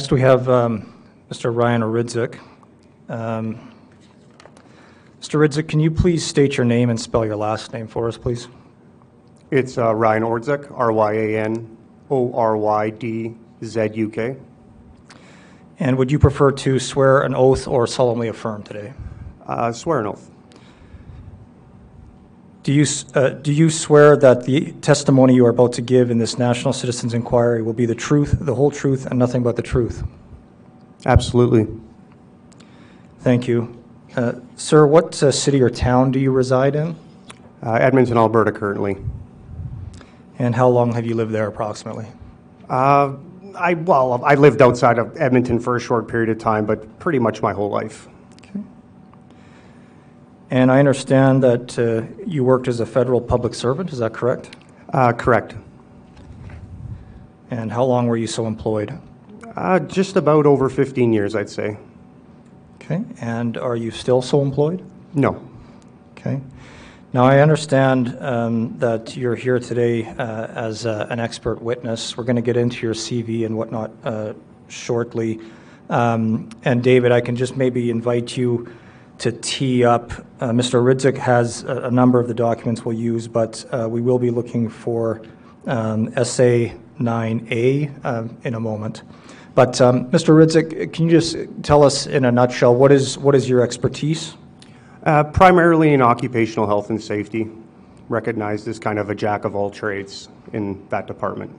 Next, we have um, Mr. Ryan Orydzuk. Um, Mr. Orydzuk, can you please state your name and spell your last name for us, please? It's uh, Ryan Orydzuk, R-Y-A-N-O-R-Y-D-Z-U-K. And would you prefer to swear an oath or solemnly affirm today? Uh, Swear an oath. Do you, uh, do you swear that the testimony you are about to give in this National Citizens Inquiry will be the truth, the whole truth, and nothing but the truth? Absolutely. Thank you. Uh, Sir, what uh, city or town do you reside in? Uh, Edmonton, Alberta currently. And how long have you lived there approximately? Uh, I, well, I lived outside of Edmonton for a short period of time, but pretty much my whole life. And I understand that uh, you worked as a federal public servant, is that correct? Uh, Correct. And how long were you so employed? Uh, Just about over 15 years, I'd say. Okay, and are you still so employed? No. Okay. Now, I understand um, that you're here today uh, as uh, an expert witness. We're going to get into your CV and whatnot uh, shortly. Um, And David, I can just maybe invite you to tee up. Uh, Mr. Ridzik has a a number of the documents we'll use, but uh, we will be looking for um, SA 9A um, in a moment. But um, Mr. Ridzik, can you just tell us in a nutshell, what is, what is your expertise? Uh, Primarily in occupational health and safety, recognized as kind of a jack of all trades in that department.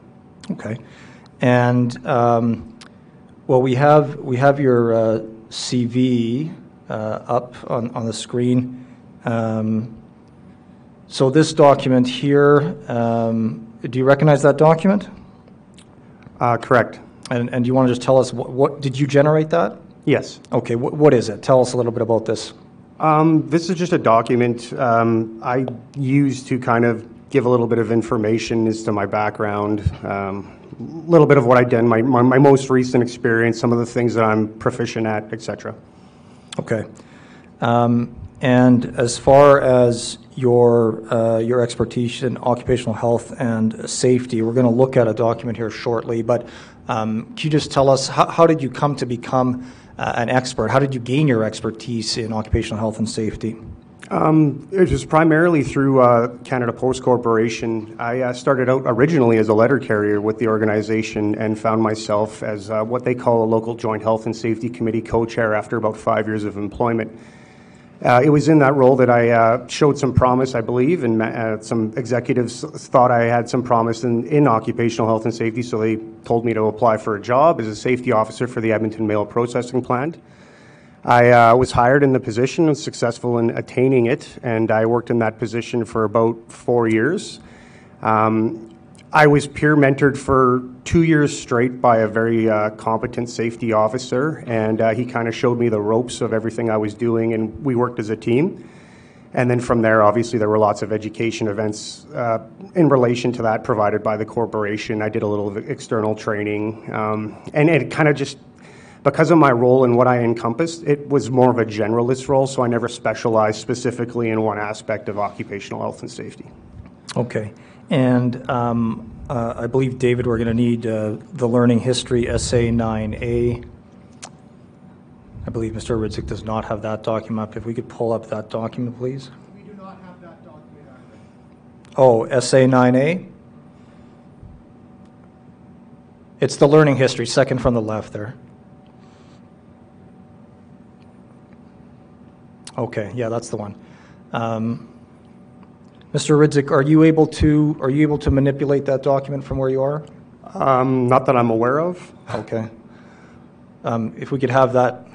Okay. And, um, well, we have, we have your uh, CV uh, up on, on the screen. Um, So this document here, um, do you recognize that document? Uh, Correct. And, and do you want to just tell us, what, what, did you generate that? Yes. Okay, what, what is it? Tell us a little bit about this. Um, This is just a document um, I use to kind of give a little bit of information as to my background, a little bit of what I've done, my, my my most recent experience, some of the things that I'm proficient at, et cetera. Okay. Um, And as far as your, uh, your expertise in occupational health and safety, we're going to look at a document here shortly, but um, can you just tell us, how, how did you come to become uh, an expert? How did you gain your expertise in occupational health and safety? It was primarily through uh, Canada Post Corporation. I uh, started out originally as a letter carrier with the organization and found myself as uh, what they call a local joint health and safety committee co-chair after about five years of employment. Uh, it was in that role that I uh, showed some promise, I believe, and uh, some executives thought I had some promise in, in occupational health and safety, so they told me to apply for a job as a safety officer for the Edmonton Mail Processing Plant. I uh, was hired in the position, and successful in attaining it, and I worked in that position for about four years. Um, I was peer mentored for two years straight by a very uh, competent safety officer, and uh, he kind of showed me the ropes of everything I was doing, and we worked as a team. And then from there, obviously, there were lots of education events uh, in relation to that provided by the corporation. I did a little of external training, um, and it kind of just because of my role and what I encompassed, it was more of a generalist role, so I never specialized specifically in one aspect of occupational health and safety. Okay. And um, uh, I believe, David, we're going to need uh, the learning history SA 9A. I believe Mr. Ridzik does not have that document up. If we could pull up that document, please. We do not have that document either. Oh, SA 9A? It's the learning history, second from the left there. Okay, yeah, that's the one. Um, Mr. Ridzik, are you able to, are you able to manipulate that document from where you are? Um, not that I'm aware of. Okay. Um, If we could have that,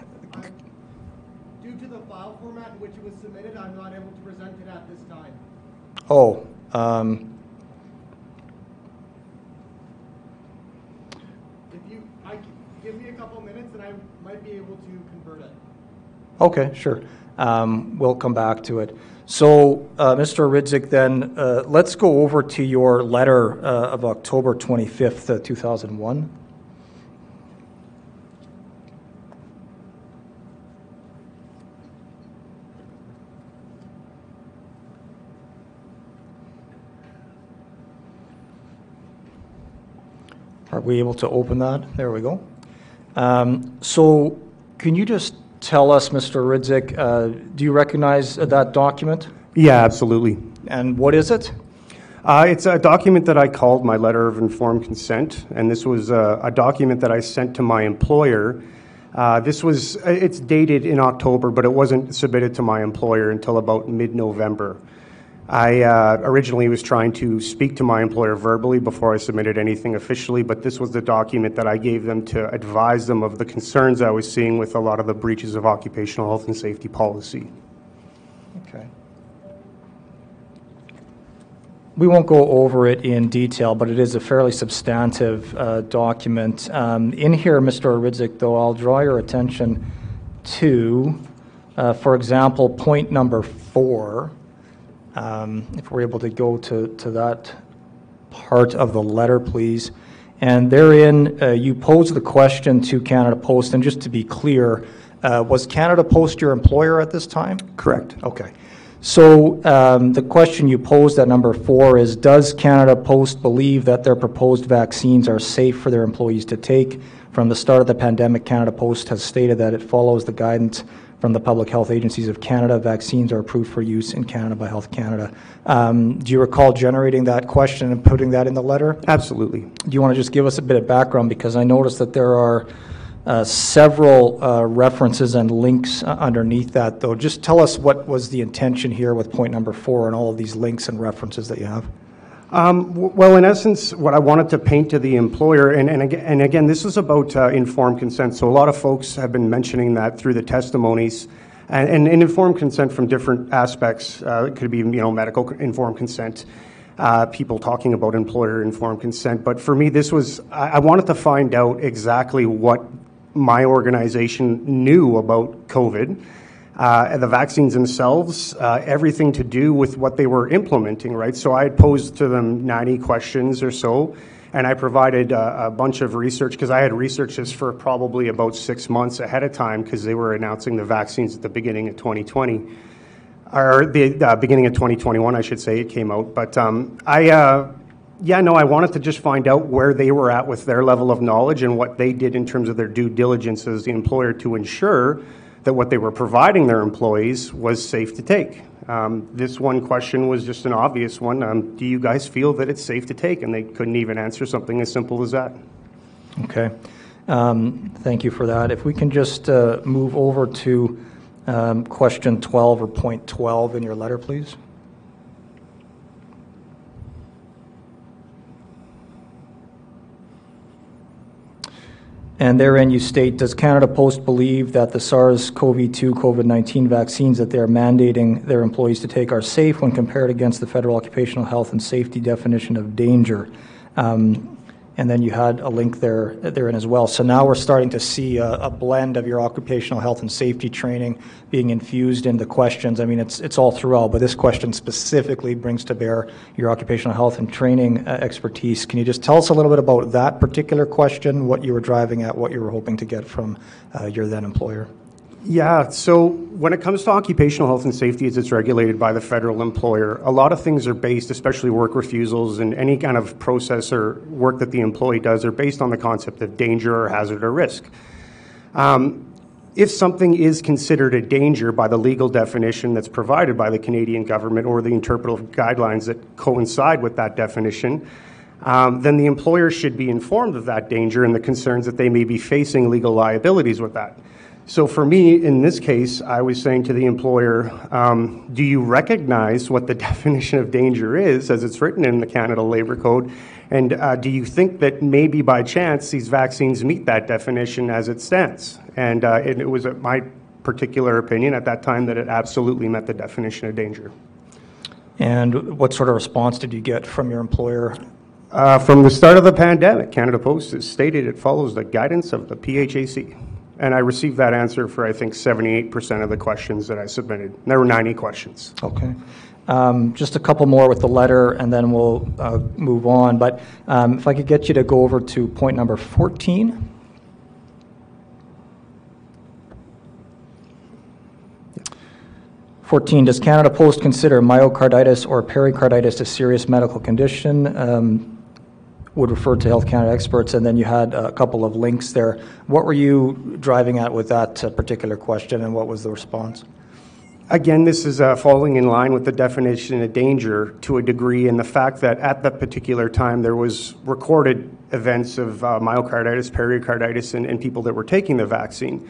Due to the file format in which it was submitted, I'm not able to present it at this time. oh, um, If you, I, c- give me a couple minutes and I might be able to convert it. Okay, sure. Um, We'll come back to it. So, uh, Mr. Ridzik, then, uh, let's go over to your letter uh, of October 25th, uh, 2001. Are we able to open that? There we go. Um, So can you just tell us, Mr. Ridzik, uh, do you recognize that document? Yeah, absolutely. And what is it? Uh, it's a document that I called my letter of informed consent, and this was a, a document that I sent to my employer. Uh, this was it's dated in October, but it wasn't submitted to my employer until about mid-November. I uh, originally was trying to speak to my employer verbally before I submitted anything officially, but this was the document that I gave them to advise them of the concerns I was seeing with a lot of the breaches of occupational health and safety policy. Okay. We won't go over it in detail, but it is a fairly substantive uh, document. Um, In here, Mr. Ridzik, though, I'll draw your attention to, uh, for example, point number four. Um, If we're able to go to to that part of the letter, please. And therein, uh, you pose the question to Canada Post, and just to be clear, uh, was Canada Post your employer at this time? Correct. Okay. So um, the question you posed at number four is, does Canada Post believe that their proposed vaccines are safe for their employees to take? From the start of the pandemic, Canada Post has stated that it follows the guidance from the Public Health Agencies of Canada. Vaccines are approved for use in Canada by Health Canada. Um, Do you recall generating that question and putting that in the letter? Absolutely. Do you want to just give us a bit of background? Because I noticed that there are uh, several uh, references and links uh, underneath that, though. Just tell us what was the intention here with point number four and all of these links and references that you have. Um, well, in essence, what I wanted to paint to the employer, and, and, aga- and again, this is about uh, informed consent. So a lot of folks have been mentioning that through the testimonies, and, and, and informed consent from different aspects. Uh, could be, you know, medical informed consent, uh, people talking about employer informed consent. But for me, this was I, I wanted to find out exactly what my organization knew about COVID uh, the vaccines themselves, uh, everything to do with what they were implementing, right? So I had posed to them 90 questions or so, and I provided a, a bunch of research because I had researched this for probably about six months ahead of time because they were announcing the vaccines at the beginning of 2020 or the uh, beginning of 2021, I should say, it came out. But um, I, uh, yeah, no, I wanted to just find out where they were at with their level of knowledge and what they did in terms of their due diligence as the employer to ensure that what they were providing their employees was safe to take. Um, this one question was just an obvious one. Um, do you guys feel that it's safe to take? And they couldn't even answer something as simple as that. Okay. Um, Thank you for that. If we can just uh, move over to um, question 12 or point 12 in your letter, please. And therein you state, does Canada Post believe that the SARS-CoV-2 COVID-19 vaccines that they are mandating their employees to take are safe when compared against the federal occupational health and safety definition of danger? Um, and then you had a link there therein as well. So now we're starting to see a, a, blend of your occupational health and safety training being infused into questions. I mean, it's it's all throughout, but this question specifically brings to bear your occupational health and training uh, expertise. Can you just tell us a little bit about that particular question, what you were driving at, what you were hoping to get from uh, your then employer? Yeah, so when it comes to occupational health and safety as it's regulated by the federal employer, a lot of things are based, especially work refusals and any kind of process or work that the employee does, are based on the concept of danger or hazard or risk. Um, if something is considered a danger by the legal definition that's provided by the Canadian government or the interpretive guidelines that coincide with that definition, um, then the employer should be informed of that danger and the concerns that they may be facing legal liabilities with that. So for me, in this case, I was saying to the employer, um, do you recognize what the definition of danger is as it's written in the Canada Labour Code? And uh, do you think that maybe by chance these vaccines meet that definition as it stands? And uh, it, it, was my particular opinion at that time that it absolutely met the definition of danger. And what sort of response did you get from your employer? Uh, from the start of the pandemic, Canada Post has stated it follows the guidance of the PHAC. And I received that answer for, I think, 78% of the questions that I submitted. There were 90 questions. Okay. Um, just a couple more with the letter, and then we'll uh, move on. But um, if I could get you to go over to point number 14. Fourteen, does Canada Post consider myocarditis or pericarditis a serious medical condition? Um, would refer to Health Canada experts, and then you had a couple of links there. What were you driving at with that uh, particular question, and what was the response? Again, this is uh, falling in line with the definition of danger to a degree, and the fact that at that particular time there was recorded events of uh, myocarditis, pericarditis, and, and people that were taking the vaccine.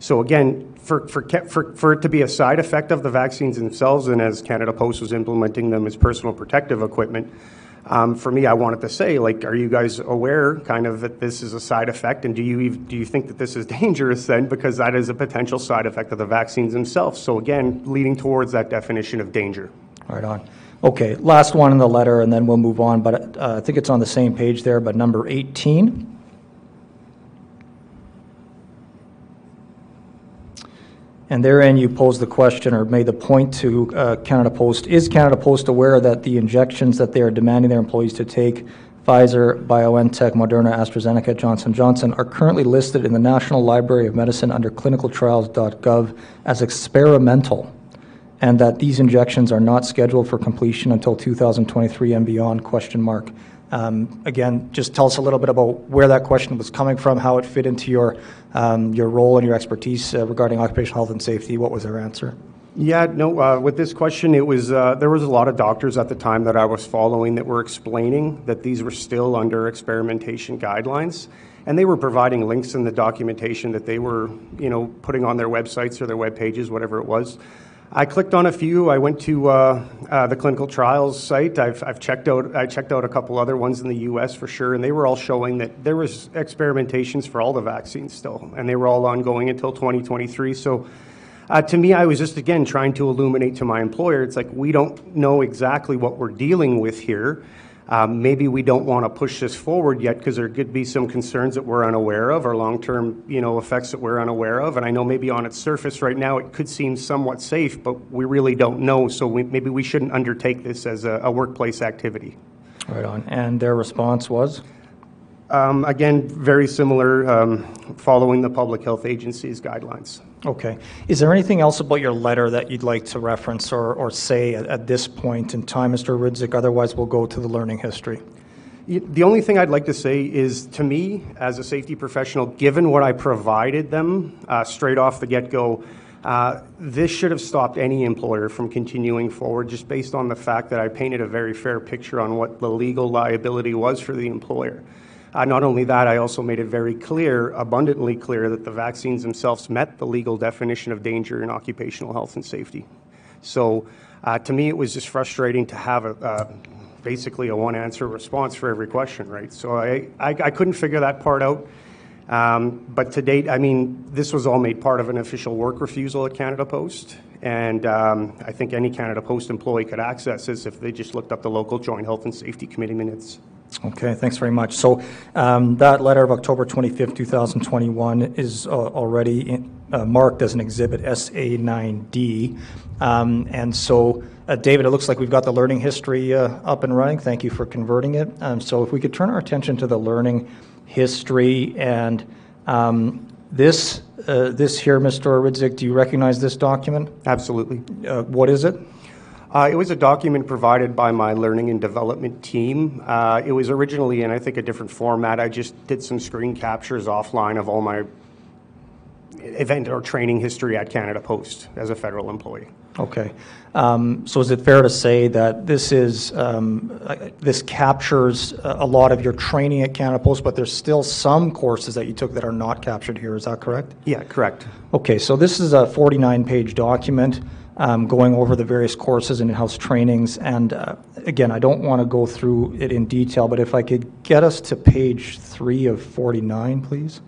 So again, for, for, for, for it to be a side effect of the vaccines themselves, and as Canada Post was implementing them as personal protective equipment, um, for me, I wanted to say, like, are you guys aware, kind of, that this is a side effect, and do you ev- do you think that this is dangerous then, because that is a potential side effect of the vaccines themselves? So again, leading towards that definition of danger. Right on. Okay, last one in the letter, and then we'll move on. But uh, I think it's on the same page there. But number 18. And therein you posed the question or made the point to uh, Canada Post Is Canada Post aware that the injections that they are demanding their employees to take, Pfizer, BioNTech, Moderna, AstraZeneca, Johnson Johnson, are currently listed in the National Library of Medicine under clinicaltrials.gov as experimental? And that these injections are not scheduled for completion until 2023 and beyond? Question mark. Um, again, just tell us a little bit about where that question was coming from, how it fit into your um, your role and your expertise uh, regarding occupational health and safety. What was their answer? Yeah, no. Uh, with this question, it was uh, there was a lot of doctors at the time that I was following that were explaining that these were still under experimentation guidelines, and they were providing links in the documentation that they were, you know, putting on their websites or their web pages, whatever it was. I clicked on a few. I went to uh, uh, the clinical trials site. I've, I've, checked out. I checked out a couple other ones in the U.S. for sure, and they were all showing that there was experimentations for all the vaccines still, and they were all ongoing until 2023. So, uh, to me, I was just again trying to illuminate to my employer. It's like we don't know exactly what we're dealing with here. Um, maybe we don't want to push this forward yet because there could be some concerns that we're unaware of or long-term, you know, effects that we're unaware of. And I know maybe on its surface right now it could seem somewhat safe, but we really don't know. So we, maybe we shouldn't undertake this as a, a workplace activity. Right on. And their response was? Um, again, very similar, um, following the Public Health Agency's guidelines. Okay. Is there anything else about your letter that you'd like to reference or, or say at, at this point in time, Mr. Rudzik? Otherwise, we'll go to the learning history. The only thing I'd like to say is to me, as a safety professional, given what I provided them uh, straight off the get go, uh, this should have stopped any employer from continuing forward just based on the fact that I painted a very fair picture on what the legal liability was for the employer. Uh, not only that, I also made it very clear, abundantly clear, that the vaccines themselves met the legal definition of danger in occupational health and safety. So, uh, to me, it was just frustrating to have a, uh, basically a one answer response for every question, right? So, I, I, I couldn't figure that part out. Um, but to date, I mean, this was all made part of an official work refusal at Canada Post. And um, I think any Canada Post employee could access this if they just looked up the local Joint Health and Safety Committee minutes. Okay, thanks very much. So um, that letter of October 25th, 2021 is uh, already in, uh, marked as an exhibit SA9D. Um, and so, uh, David, it looks like we've got the learning history uh, up and running. Thank you for converting it. Um, so if we could turn our attention to the learning history and um, this, uh, this here, Mr. Ridzik, do you recognize this document? Absolutely. Uh, what is it? Uh, it was a document provided by my learning and development team. Uh, it was originally in, I think, a different format. I just did some screen captures offline of all my event or training history at Canada Post as a federal employee. Okay. Um, so is it fair to say that this is um, uh, this captures a lot of your training at Canada Post, but there's still some courses that you took that are not captured here? Is that correct? Yeah, correct. Okay. So this is a 49-page document um, going over the various courses and in-house trainings. And uh, again, I don't want to go through it in detail, but if I could get us to page three of 49, please.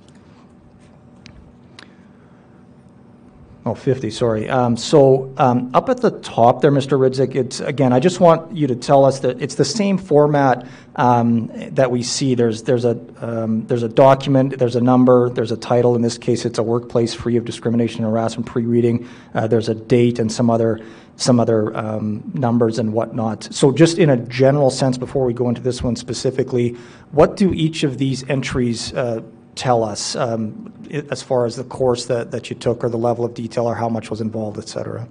Oh, 50, sorry. Um, so um, up at the top there, Mr. Ridzik, it's, again, I just want you to tell us that it's the same format um, that we see. There's, there's, a, um, there's a document, there's a number, there's a title. In this case, it's a workplace free of discrimination and harassment pre-reading. Uh, there's a date and some other, some other um, numbers and whatnot. So just in a general sense, before we go into this one specifically, what do each of these entries uh, tell us um, as far as the course that, that you took or the level of detail or how much was involved, et cetera?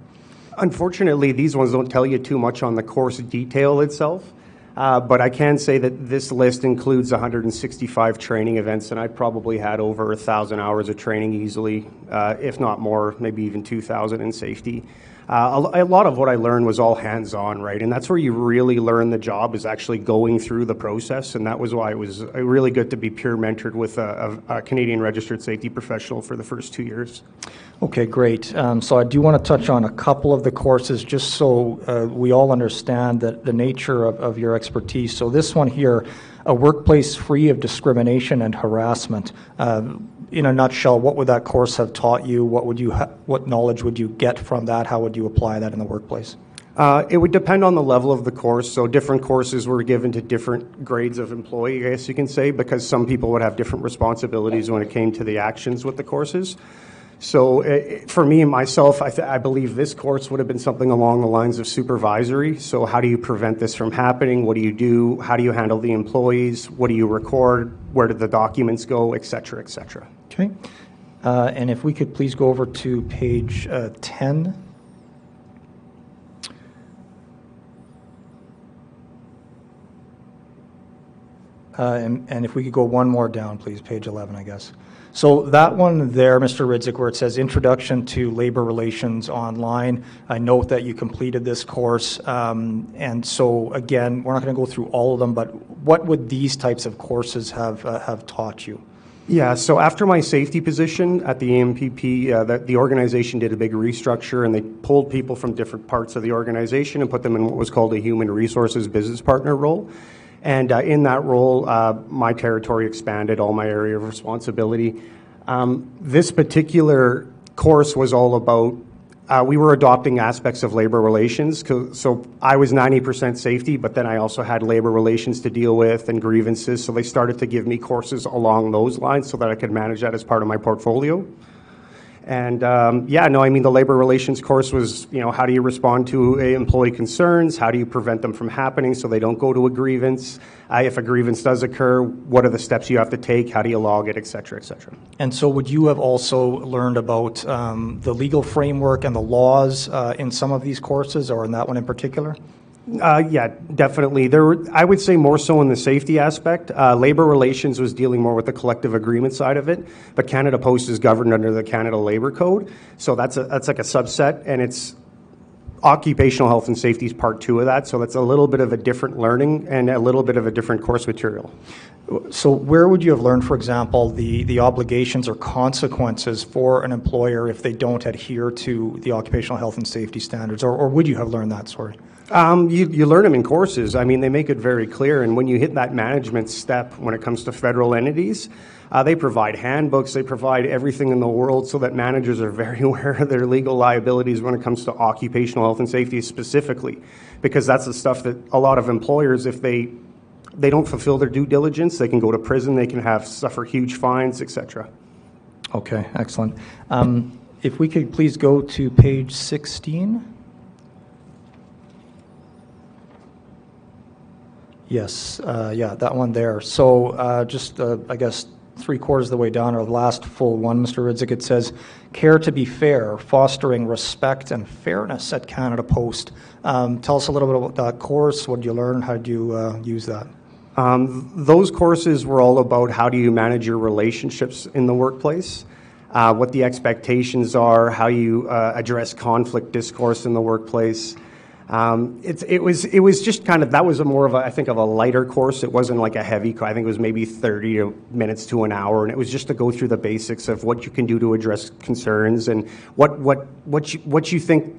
Unfortunately, these ones don't tell you too much on the course detail itself. Uh, but I can say that this list includes 165 training events, and I probably had over 1,000 hours of training easily, uh, if not more, maybe even 2,000 in safety. Uh, a, a, lot of what I learned was all hands on, right? And that's where you really learn the job is actually going through the process. And that was why it was uh, really good to be peer mentored with a, a, a Canadian registered safety professional for the first two years. Okay, great. Um, so I do want to touch on a couple of the courses just so uh, we all understand that the nature of, of your expertise. So this one here, a workplace free of discrimination and harassment. Um, in a nutshell, what would that course have taught you? What would you, ha- what knowledge would you get from that? How would you apply that in the workplace? Uh, it would depend on the level of the course. So different courses were given to different grades of employee, I guess you can say, because some people would have different responsibilities when it came to the actions with the courses. So uh, for me and myself, I, th- I, believe this course would have been something along the lines of supervisory. So how do you prevent this from happening? What do you do? How do you handle the employees? What do you record? Where do the documents go? Et cetera, et cetera. Okay. Uh, and if we could please go over to page uh, 10. Uh, and, and if we could go one more down, please, page 11, I guess. So that one there, Mr. Ridzik, where it says Introduction to Labor Relations Online, I note that you completed this course. Um, and so, again, we're not going to go through all of them, but what would these types of courses have, uh, have taught you? Yeah, so after my safety position at the AMPP, uh, the, the, organization did a big restructure and they pulled people from different parts of the organization and put them in what was called a human resources business partner role. And uh, in that role, uh, my territory expanded, all my area of responsibility. Um, this particular course was all about uh, we were adopting aspects of labor relations. So I was 90% safety, but then I also had labor relations to deal with and grievances. So they started to give me courses along those lines so that I could manage that as part of my portfolio. And um, yeah, no, I mean, the labor relations course was, you know, how do you respond to employee concerns? How do you prevent them from happening so they don't go to a grievance? Uh, if a grievance does occur, what are the steps you have to take? How do you log it, et cetera, et cetera? And so, would you have also learned about um, the legal framework and the laws uh, in some of these courses, or in that one in particular? Uh, yeah, definitely. There, were, I would say more so in the safety aspect. Uh, labor relations was dealing more with the collective agreement side of it, but Canada Post is governed under the Canada Labor Code, so that's a, that's like a subset, and it's occupational health and safety is part two of that. So that's a little bit of a different learning and a little bit of a different course material. So, where would you have learned, for example, the, the obligations or consequences for an employer if they don't adhere to the occupational health and safety standards? Or, or would you have learned that, sorry? Um, you, you learn them in courses. I mean, they make it very clear. And when you hit that management step when it comes to federal entities, uh, they provide handbooks, they provide everything in the world so that managers are very aware of their legal liabilities when it comes to occupational health and safety specifically. Because that's the stuff that a lot of employers, if they they don't fulfill their due diligence, they can go to prison, they can have suffer huge fines, etc. Okay, excellent. Um, if we could please go to page 16. Yes, uh, yeah, that one there. So uh, just, uh, I guess, three quarters of the way down, or the last full one, Mr. Ridzik, it says, care to be fair, fostering respect and fairness at Canada Post. Um, tell us a little bit about that course. What did you learn? How did you uh, use that? Um, those courses were all about how do you manage your relationships in the workplace, uh, what the expectations are, how you uh, address conflict discourse in the workplace. Um, it, it, was it was just kind of that was a more of a I think of a lighter course. It wasn't like a heavy. I think it was maybe thirty minutes to an hour, and it was just to go through the basics of what you can do to address concerns and what what what you what you think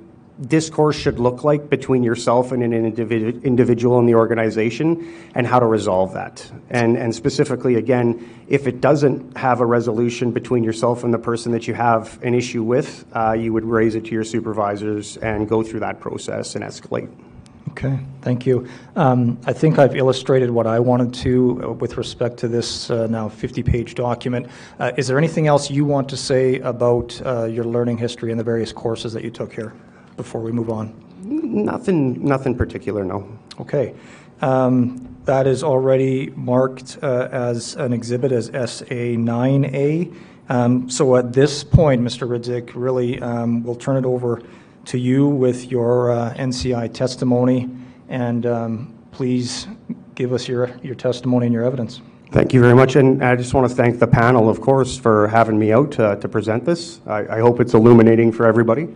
discourse should look like between yourself and an individ- individual in the organization and how to resolve that. And, and specifically, again, if it doesn't have a resolution between yourself and the person that you have an issue with, uh, you would raise it to your supervisors and go through that process and escalate. Okay, thank you. Um, I think I've illustrated what I wanted to uh, with respect to this uh, now 50 page document. Uh, is there anything else you want to say about uh, your learning history and the various courses that you took here? Before we move on? Nothing, nothing particular, no. Okay. Um, that is already marked uh, as an exhibit as SA 9A. Um, so at this point, Mr. Ridzik, really, um, we'll turn it over to you with your uh, NCI testimony. And um, please give us your, your testimony and your evidence. Thank you very much, and I just want to thank the panel, of course, for having me out uh, to present this. I, I hope it's illuminating for everybody.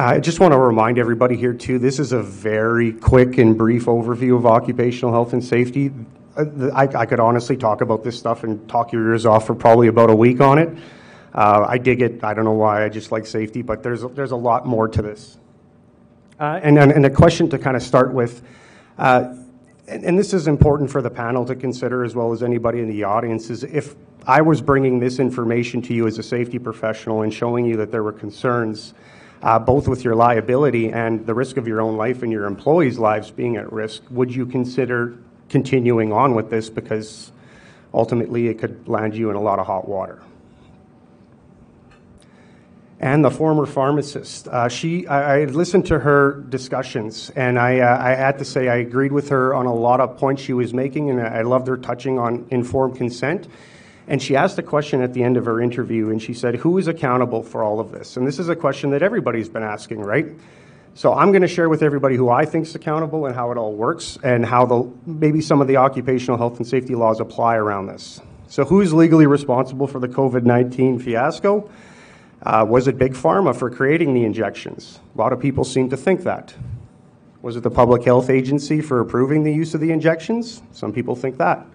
I just want to remind everybody here, too, this is a very quick and brief overview of occupational health and safety. Uh, I, I could honestly talk about this stuff and talk your ears off for probably about a week on it. Uh, I dig it. I don't know why. I just like safety, but there's, there's a lot more to this. Uh, and, and and a question to kind of start with, uh, and, and this is important for the panel to consider as well as anybody in the audience, is if I was bringing this information to you as a safety professional and showing you that there were concerns, uh, both with your liability and the risk of your own life and your employees' lives being at risk, would you consider continuing on with this because ultimately it could land you in a lot of hot water? and the former pharmacist. Uh, she, I, I listened to her discussions, and I, uh, I had to say I agreed with her on a lot of points she was making, and I loved her touching on informed consent. And she asked a question at the end of her interview, and she said, "Who is accountable for all of this?" And this is a question that everybody's been asking, right? So I'm going to share with everybody who I think is accountable and how it all works, and how the maybe some of the occupational health and safety laws apply around this. So who is legally responsible for the COVID-19 fiasco? Uh, was it Big Pharma for creating the injections? A lot of people seem to think that. Was it the Public Health Agency for approving the use of the injections? Some people think that.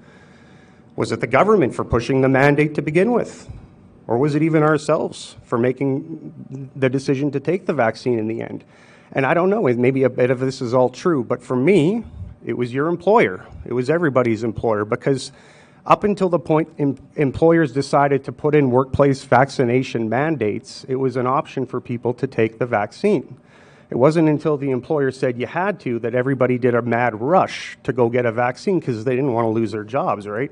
Was it the government for pushing the mandate to begin with? Or was it even ourselves for making the decision to take the vaccine in the end? And I don't know, maybe a bit of this is all true, but for me, it was your employer. It was everybody's employer because up until the point em- employers decided to put in workplace vaccination mandates, it was an option for people to take the vaccine. It wasn't until the employer said you had to that everybody did a mad rush to go get a vaccine because they didn't want to lose their jobs, right?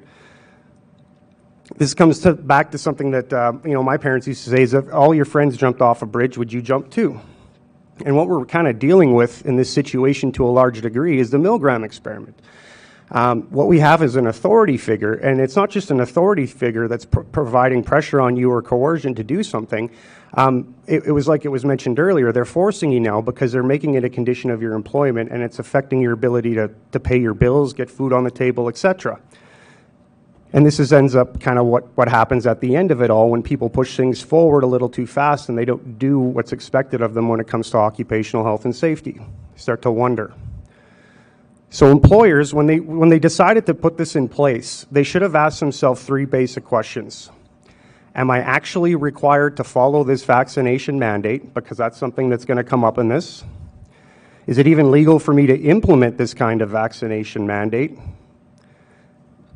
This comes to, back to something that uh, you know my parents used to say: is if all your friends jumped off a bridge, would you jump too? And what we're kind of dealing with in this situation to a large degree is the Milgram experiment. Um, what we have is an authority figure, and it's not just an authority figure that's pr- providing pressure on you or coercion to do something. Um, it, it was like it was mentioned earlier, they're forcing you now because they're making it a condition of your employment and it's affecting your ability to, to pay your bills, get food on the table, etc. And this is, ends up kind of what, what happens at the end of it all when people push things forward a little too fast and they don't do what's expected of them when it comes to occupational health and safety. You start to wonder. So employers, when they, when they decided to put this in place, they should have asked themselves three basic questions. Am I actually required to follow this vaccination mandate? Because that's something that's going to come up in this. Is it even legal for me to implement this kind of vaccination mandate?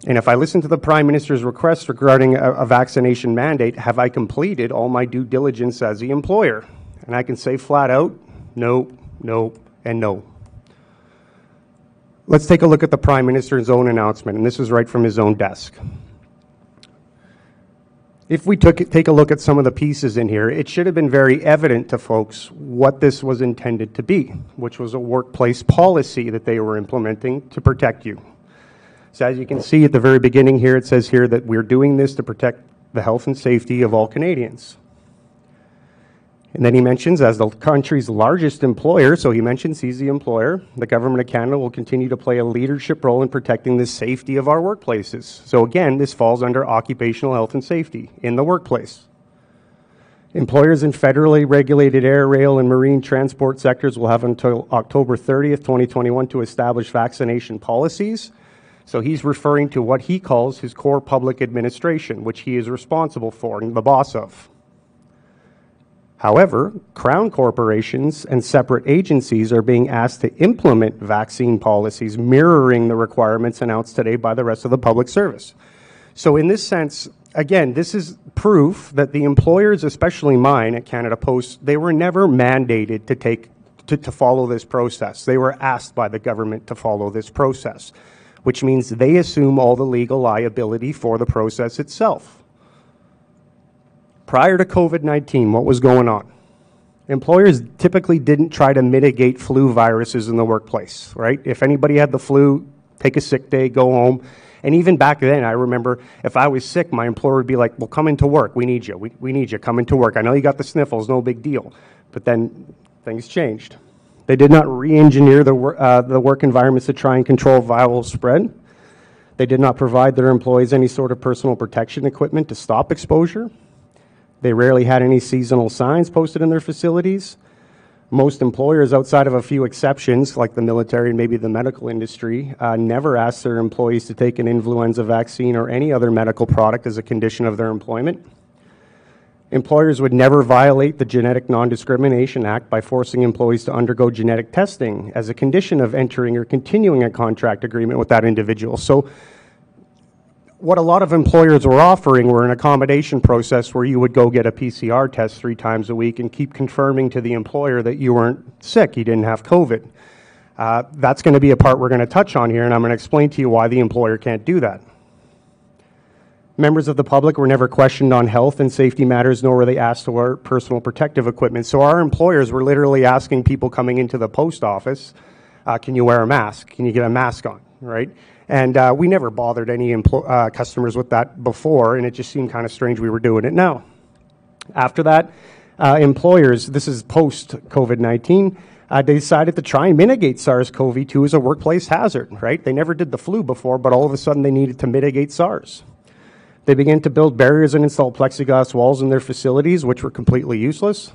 And if I listen to the Prime Minister's request regarding a, a vaccination mandate, have I completed all my due diligence as the employer? And I can say flat out, no, no, and no. Let's take a look at the Prime Minister's own announcement, and this is right from his own desk. If we took, take a look at some of the pieces in here, it should have been very evident to folks what this was intended to be, which was a workplace policy that they were implementing to protect you. So as you can see at the very beginning here, it says here that we're doing this to protect the health and safety of all Canadians. And then he mentions, as the country's largest employer, so he mentions he's the employer, the Government of Canada will continue to play a leadership role in protecting the safety of our workplaces. So again, this falls under occupational health and safety in the workplace. Employers in federally regulated air, rail, and marine transport sectors will have until October 30th, 2021 to establish vaccination policies. So he's referring to what he calls his core public administration, which he is responsible for and the boss of. However, crown corporations and separate agencies are being asked to implement vaccine policies mirroring the requirements announced today by the rest of the public service. So, in this sense, again, this is proof that the employers, especially mine at Canada Post, they were never mandated to take to, to follow this process. They were asked by the government to follow this process, which means they assume all the legal liability for the process itself. Prior to COVID 19, what was going on? Employers typically didn't try to mitigate flu viruses in the workplace, right? If anybody had the flu, take a sick day, go home. And even back then, I remember if I was sick, my employer would be like, well, come into work. We need you. We, we need you. Come into work. I know you got the sniffles, no big deal. But then things changed. They did not re engineer the, uh, the work environments to try and control viral spread. They did not provide their employees any sort of personal protection equipment to stop exposure. They rarely had any seasonal signs posted in their facilities. Most employers, outside of a few exceptions, like the military and maybe the medical industry, uh, never ask their employees to take an influenza vaccine or any other medical product as a condition of their employment. Employers would never violate the Genetic Non Discrimination Act by forcing employees to undergo genetic testing as a condition of entering or continuing a contract agreement with that individual. So, what a lot of employers were offering were an accommodation process where you would go get a PCR test three times a week and keep confirming to the employer that you weren't sick, you didn't have COVID. Uh, that's going to be a part we're going to touch on here, and I'm going to explain to you why the employer can't do that. Members of the public were never questioned on health and safety matters, nor were they asked to wear personal protective equipment. So our employers were literally asking people coming into the post office, uh, "Can you wear a mask? Can you get a mask on?" Right? And uh, we never bothered any empl- uh, customers with that before, and it just seemed kind of strange we were doing it now. After that, uh, employers, this is post COVID 19, uh, they decided to try and mitigate SARS CoV 2 as a workplace hazard, right? They never did the flu before, but all of a sudden they needed to mitigate SARS. They began to build barriers and install plexiglass walls in their facilities, which were completely useless.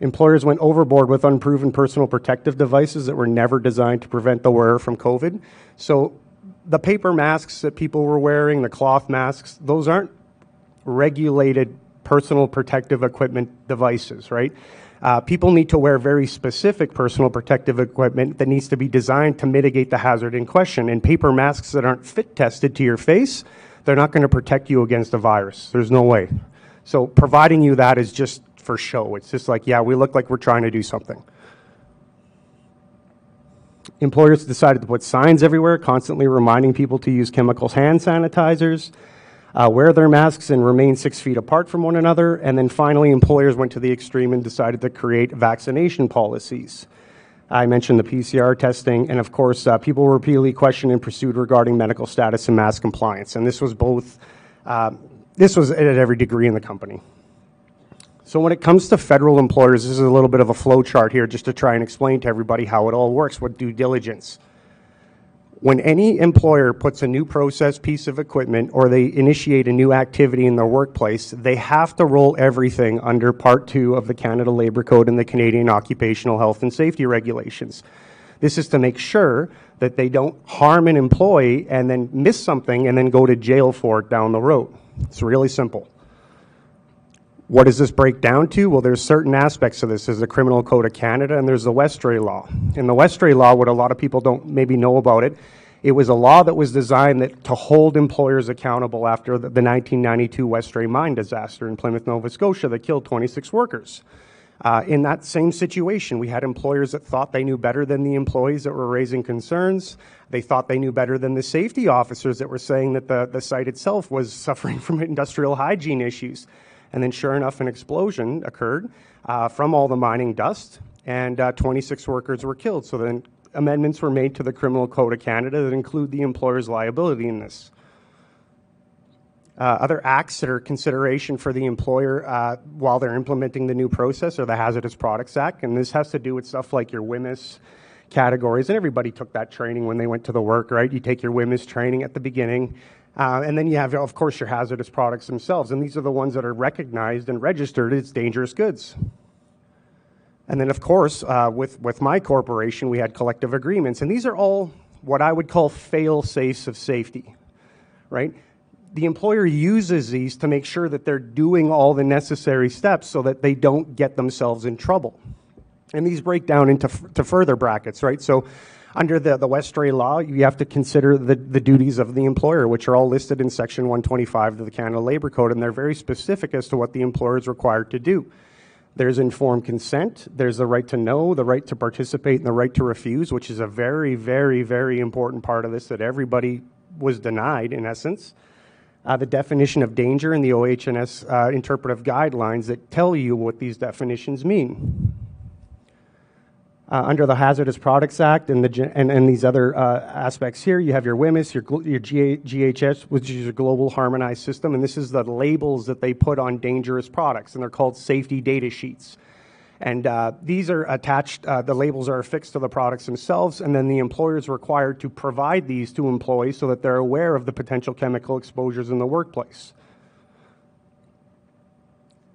Employers went overboard with unproven personal protective devices that were never designed to prevent the wearer from COVID. So, the paper masks that people were wearing, the cloth masks, those aren't regulated personal protective equipment devices, right? Uh, people need to wear very specific personal protective equipment that needs to be designed to mitigate the hazard in question. And paper masks that aren't fit tested to your face they're not going to protect you against a virus. There's no way. So providing you that is just for show. It's just like, yeah, we look like we're trying to do something. Employers decided to put signs everywhere, constantly reminding people to use chemicals hand sanitizers, uh, wear their masks, and remain six feet apart from one another. And then finally, employers went to the extreme and decided to create vaccination policies. I mentioned the PCR testing, and of course, uh, people were repeatedly questioned and pursued regarding medical status and mask compliance. And this was both, uh, this was at every degree in the company. So when it comes to federal employers, this is a little bit of a flow chart here just to try and explain to everybody how it all works with due diligence when any employer puts a new process piece of equipment or they initiate a new activity in their workplace, they have to roll everything under Part 2 of the Canada Labour Code and the Canadian Occupational Health and Safety Regulations. This is to make sure that they don't harm an employee and then miss something and then go to jail for it down the road. It's really simple. What does this break down to? Well, there's certain aspects of this. There's the Criminal Code of Canada and there's the Westray Law. In the Westray Law, what a lot of people don't maybe know about it, it was a law that was designed that, to hold employers accountable after the, the 1992 Westray mine disaster in Plymouth, Nova Scotia that killed 26 workers. Uh, in that same situation, we had employers that thought they knew better than the employees that were raising concerns. They thought they knew better than the safety officers that were saying that the, the site itself was suffering from industrial hygiene issues. And then, sure enough, an explosion occurred uh, from all the mining dust, and uh, 26 workers were killed. So then, amendments were made to the Criminal Code of Canada that include the employer's liability in this. Uh, other acts that are consideration for the employer uh, while they're implementing the new process are the Hazardous Products Act, and this has to do with stuff like your WHMIS categories. And everybody took that training when they went to the work, right? You take your WHMIS training at the beginning, uh, and then you have, of course, your hazardous products themselves, and these are the ones that are recognized and registered as dangerous goods. And then, of course, uh, with, with my corporation, we had collective agreements, and these are all what I would call fail safes of safety, right? The employer uses these to make sure that they're doing all the necessary steps so that they don't get themselves in trouble. And these break down into to further brackets, right? So, under the, the Westray law, you have to consider the, the duties of the employer, which are all listed in Section 125 of the Canada Labour Code, and they're very specific as to what the employer is required to do. There's informed consent, there's the right to know, the right to participate, and the right to refuse, which is a very, very, very important part of this that everybody was denied, in essence. Uh, the definition of danger in the OHS uh, interpretive guidelines that tell you what these definitions mean. Uh, under the Hazardous Products Act and, the, and, and these other uh, aspects here, you have your WHMIS, your, your GHS, which is your Global Harmonized System, and this is the labels that they put on dangerous products, and they're called safety data sheets. And uh, these are attached, uh, the labels are affixed to the products themselves, and then the employer is required to provide these to employees so that they're aware of the potential chemical exposures in the workplace.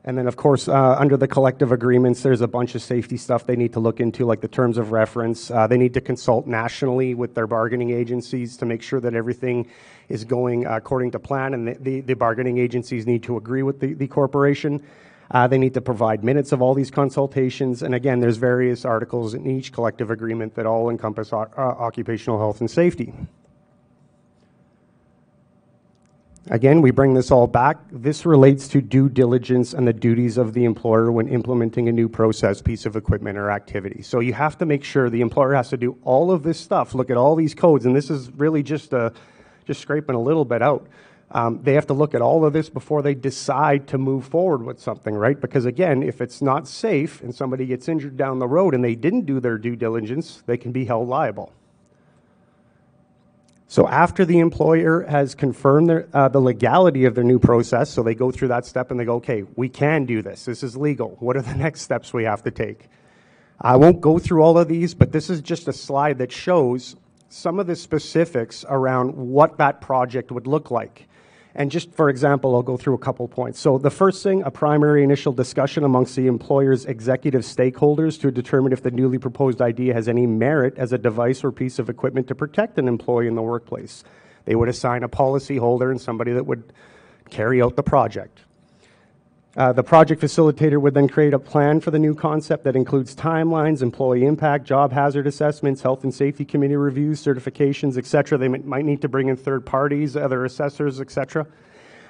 And then, of course, uh, under the collective agreements, there's a bunch of safety stuff they need to look into, like the terms of reference. Uh, they need to consult nationally with their bargaining agencies to make sure that everything is going according to plan, and the, the, the bargaining agencies need to agree with the, the corporation. Uh, they need to provide minutes of all these consultations. And again, there's various articles in each collective agreement that all encompass o- uh, occupational health and safety. Again, we bring this all back. This relates to due diligence and the duties of the employer when implementing a new process, piece of equipment, or activity. So you have to make sure the employer has to do all of this stuff, look at all these codes, and this is really just a, just scraping a little bit out. Um, they have to look at all of this before they decide to move forward with something, right? Because again, if it's not safe and somebody gets injured down the road and they didn't do their due diligence, they can be held liable. So after the employer has confirmed their, uh, the legality of their new process, so they go through that step and they go, okay, we can do this. This is legal. What are the next steps we have to take? I won't go through all of these, but this is just a slide that shows some of the specifics around what that project would look like. And just for example, I'll go through a couple points. So the first thing, a primary initial discussion amongst the employer's executive stakeholders to determine if the newly proposed idea has any merit as a device or piece of equipment to protect an employee in the workplace. They would assign a policy holder and somebody that would carry out the project. Uh, the project facilitator would then create a plan for the new concept that includes timelines, employee impact, job hazard assessments, health and safety committee reviews, certifications, etc. They might, need to bring in third parties, other assessors, etc.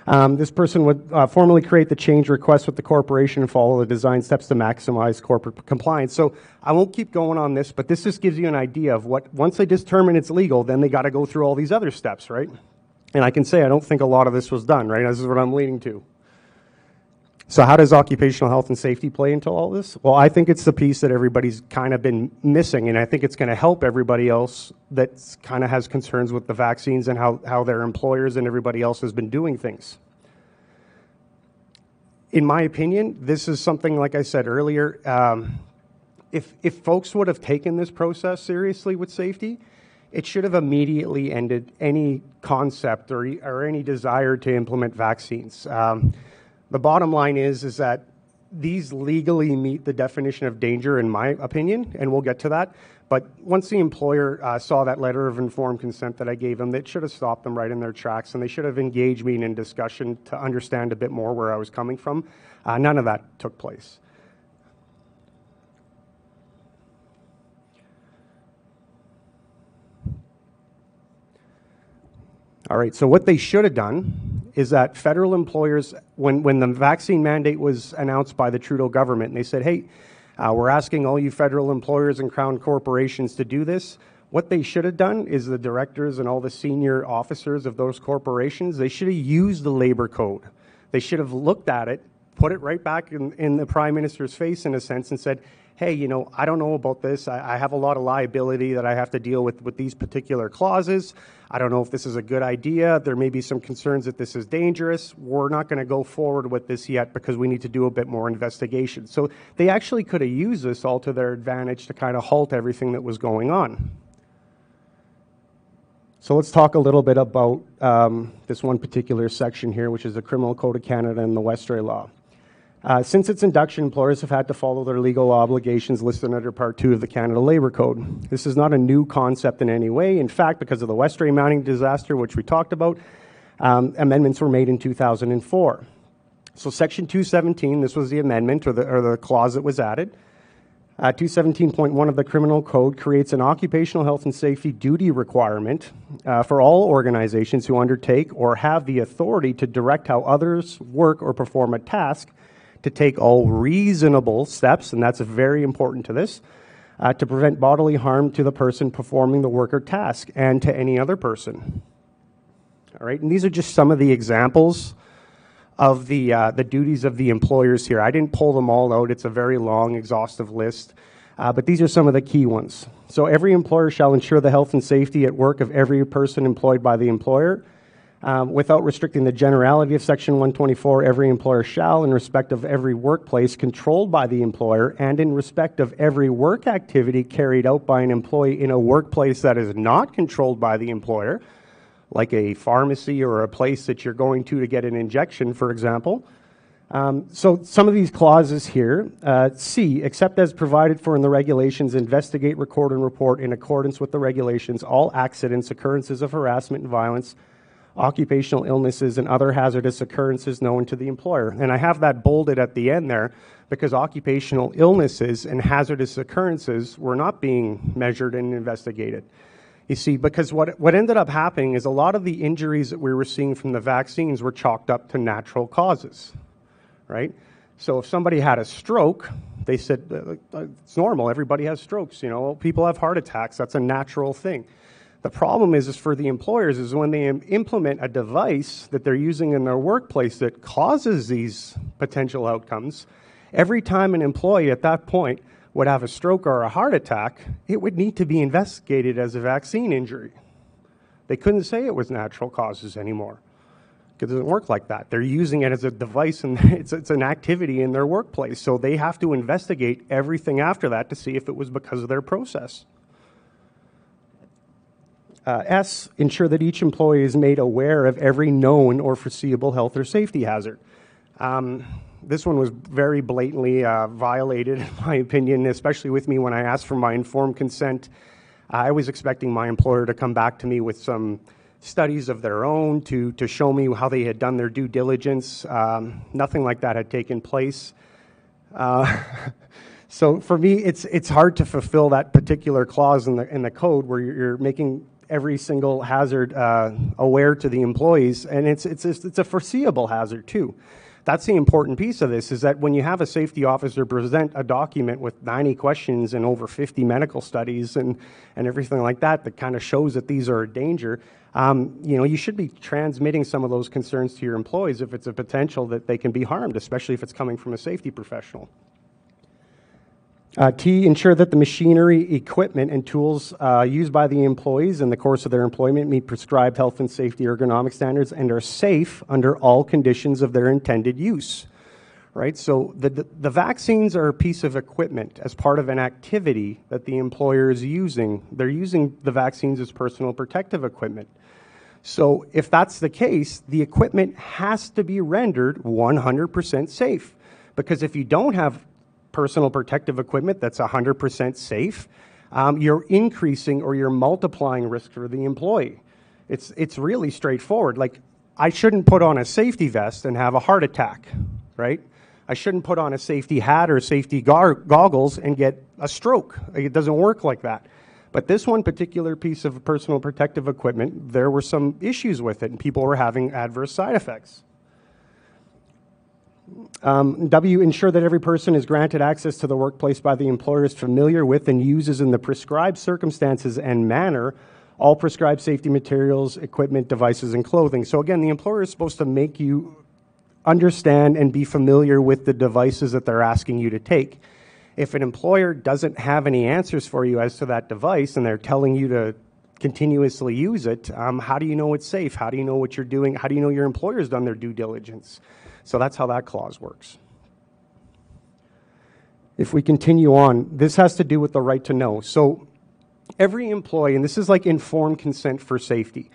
Um, this person would uh, formally create the change request with the corporation and follow the design steps to maximize corporate compliance. So I won't keep going on this, but this just gives you an idea of what, once they determine it's legal, then they got to go through all these other steps, right? And I can say I don't think a lot of this was done, right? This is what I'm leading to. So how does occupational health and safety play into all this? Well, I think it's the piece that everybody's kind of been missing, and I think it's going to help everybody else that kind of has concerns with the vaccines and how, how their employers and everybody else has been doing things. In my opinion, this is something, like I said earlier, um, if, if folks would have taken this process seriously with safety, it should have immediately ended any concept or, or any desire to implement vaccines. Um, the bottom line is, is that these legally meet the definition of danger, in my opinion, and we'll get to that. But once the employer uh, saw that letter of informed consent that I gave them, it should have stopped them right in their tracks, and they should have engaged me in discussion to understand a bit more where I was coming from. Uh, none of that took place. All right, so what they should have done is that federal employers, when, when the vaccine mandate was announced by the Trudeau government, and they said, hey, uh, we're asking all you federal employers and crown corporations to do this. What they should have done is the directors and all the senior officers of those corporations, they should have used the labor code. They should have looked at it, put it right back in, in the prime minister's face in a sense, and said, hey, you know, I don't know about this. I, I, have a lot of liability that I have to deal with with these particular clauses. I don't know if this is a good idea. There may be some concerns that this is dangerous. We're not going to go forward with this yet because we need to do a bit more investigation. So they actually could have used this all to their advantage to kind of halt everything that was going on. So let's talk a little bit about um, this one particular section here, which is the Criminal Code of Canada and the Westray Law. Uh, since its induction, employers have had to follow their legal obligations listed under Part 2 of the Canada Labour Code. This is not a new concept in any way. In fact, because of the Westray mining disaster, which we talked about, um, amendments were made in 2004. So, Section 217, this was the amendment or the, or the clause that was added. Uh, 217.1 of the Criminal Code creates an occupational health and safety duty requirement uh, for all organizations who undertake or have the authority to direct how others work or perform a task to take all reasonable steps, and that's very important to this, uh, to prevent bodily harm to the person performing the work or task and to any other person. All right, and these are just some of the examples of the, uh, the duties of the employers here. I didn't pull them all out, it's a very long, exhaustive list. Uh, but these are some of the key ones. So every employer shall ensure the health and safety at work of every person employed by the employer. Um, without restricting the generality of Section 124, every employer shall, in respect of every workplace controlled by the employer and in respect of every work activity carried out by an employee in a workplace that is not controlled by the employer, like a pharmacy or a place that you're going to to get an injection, for example. Um, so some of these clauses here, uh, C, except as provided for in the regulations, investigate, record, and report in accordance with the regulations all accidents, occurrences of harassment and violence occupational illnesses, and other hazardous occurrences known to the employer. And I have that bolded at the end there because occupational illnesses and hazardous occurrences were not being measured and investigated. You see, because what, what ended up happening is a lot of the injuries that we were seeing from the vaccines were chalked up to natural causes, right? So if somebody had a stroke, they said uh, uh, it's normal. Everybody has strokes. You know, people have heart attacks. That's a natural thing. The problem is, is for the employers is when they implement a device that they're using in their workplace that causes these potential outcomes, every time an employee at that point would have a stroke or a heart attack, it would need to be investigated as a vaccine injury. They couldn't say it was natural causes anymore it doesn't work like that. They're using it as a device and it's, it's an activity in their workplace. So they have to investigate everything after that to see if it was because of their process. Uh, S, ensure that each employee is made aware of every known or foreseeable health or safety hazard. Um, this one was very blatantly uh, violated, in my opinion, especially with me when I asked for my informed consent. I was expecting my employer to come back to me with some studies of their own to, to show me how they had done their due diligence. Um, nothing like that had taken place. Uh, so for me, it's, it's hard to fulfill that particular clause in the, in the code where you're, you're making every single hazard uh, aware to the employees, and it's, it's, it's a foreseeable hazard too. That's the important piece of this is that when you have a safety officer present a document with 90 questions and over 50 medical studies and, and everything like that that kind of shows that these are a danger, um, you know, you should be transmitting some of those concerns to your employees if it's a potential that they can be harmed, especially if it's coming from a safety professional. Uh, T, ensure that the machinery, equipment, and tools uh, used by the employees in the course of their employment meet prescribed health and safety ergonomic standards and are safe under all conditions of their intended use. Right? So the, the vaccines are a piece of equipment as part of an activity that the employer is using. They're using the vaccines as personal protective equipment. So if that's the case, the equipment has to be rendered 100% safe. Because if you don't have personal protective equipment that's 100% safe, um, you're increasing or you're multiplying risk for the employee. It's, it's really straightforward. Like, I shouldn't put on a safety vest and have a heart attack, right? I shouldn't put on a safety hat or safety gar- goggles and get a stroke. It doesn't work like that. But this one particular piece of personal protective equipment, there were some issues with it, and people were having adverse side effects. Um, w, ensure that every person is granted access to the workplace by the employer is familiar with and uses in the prescribed circumstances and manner all prescribed safety materials, equipment, devices, and clothing. So again, the employer is supposed to make you understand and be familiar with the devices that they're asking you to take. If an employer doesn't have any answers for you as to that device and they're telling you to continuously use it, um, how do you know it's safe? How do you know what you're doing? How do you know your employer's done their due diligence? So that's how that clause works. If we continue on, this has to do with the right to know. So every employee, and this is like informed consent for safety.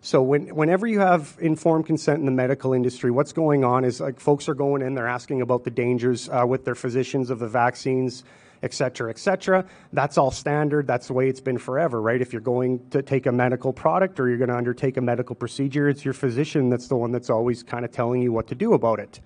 So when, whenever you have informed consent in the medical industry, what's going on is like folks are going in, they're asking about the dangers uh, with their physicians of the vaccines, et cetera, et cetera. That's all standard. That's the way it's been forever, right? If you're going to take a medical product or you're going to undertake a medical procedure, it's your physician that's the one that's always kind of telling you what to do about it.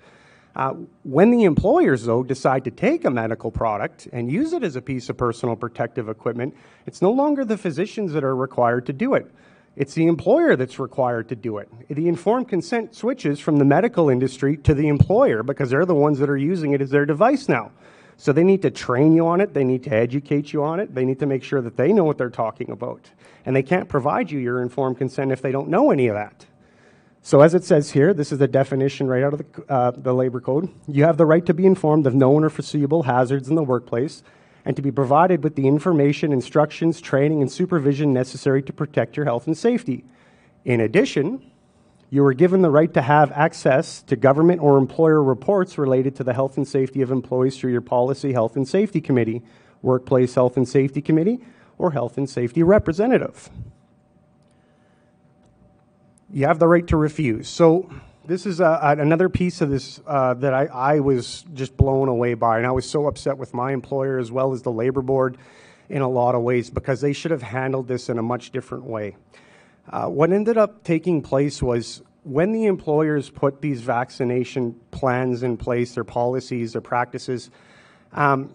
Uh, when the employers, though, decide to take a medical product and use it as a piece of personal protective equipment, it's no longer the physicians that are required to do it. It's the employer that's required to do it. The informed consent switches from the medical industry to the employer because they're the ones that are using it as their device now. So they need to train you on it, they need to educate you on it, they need to make sure that they know what they're talking about. And they can't provide you your informed consent if they don't know any of that. So, as it says here, this is the definition right out of the, uh, the labor code. You have the right to be informed of known or foreseeable hazards in the workplace and to be provided with the information, instructions, training, and supervision necessary to protect your health and safety. In addition, you are given the right to have access to government or employer reports related to the health and safety of employees through your Policy, Health and Safety Committee, Workplace Health and Safety Committee, or Health and Safety Representative. You have the right to refuse. So, this is uh, another piece of this uh, that I, I was just blown away by, and I was so upset with my employer as well as the labor board in a lot of ways because they should have handled this in a much different way. Uh, what ended up taking place was when the employers put these vaccination plans in place, their policies, their practices, um,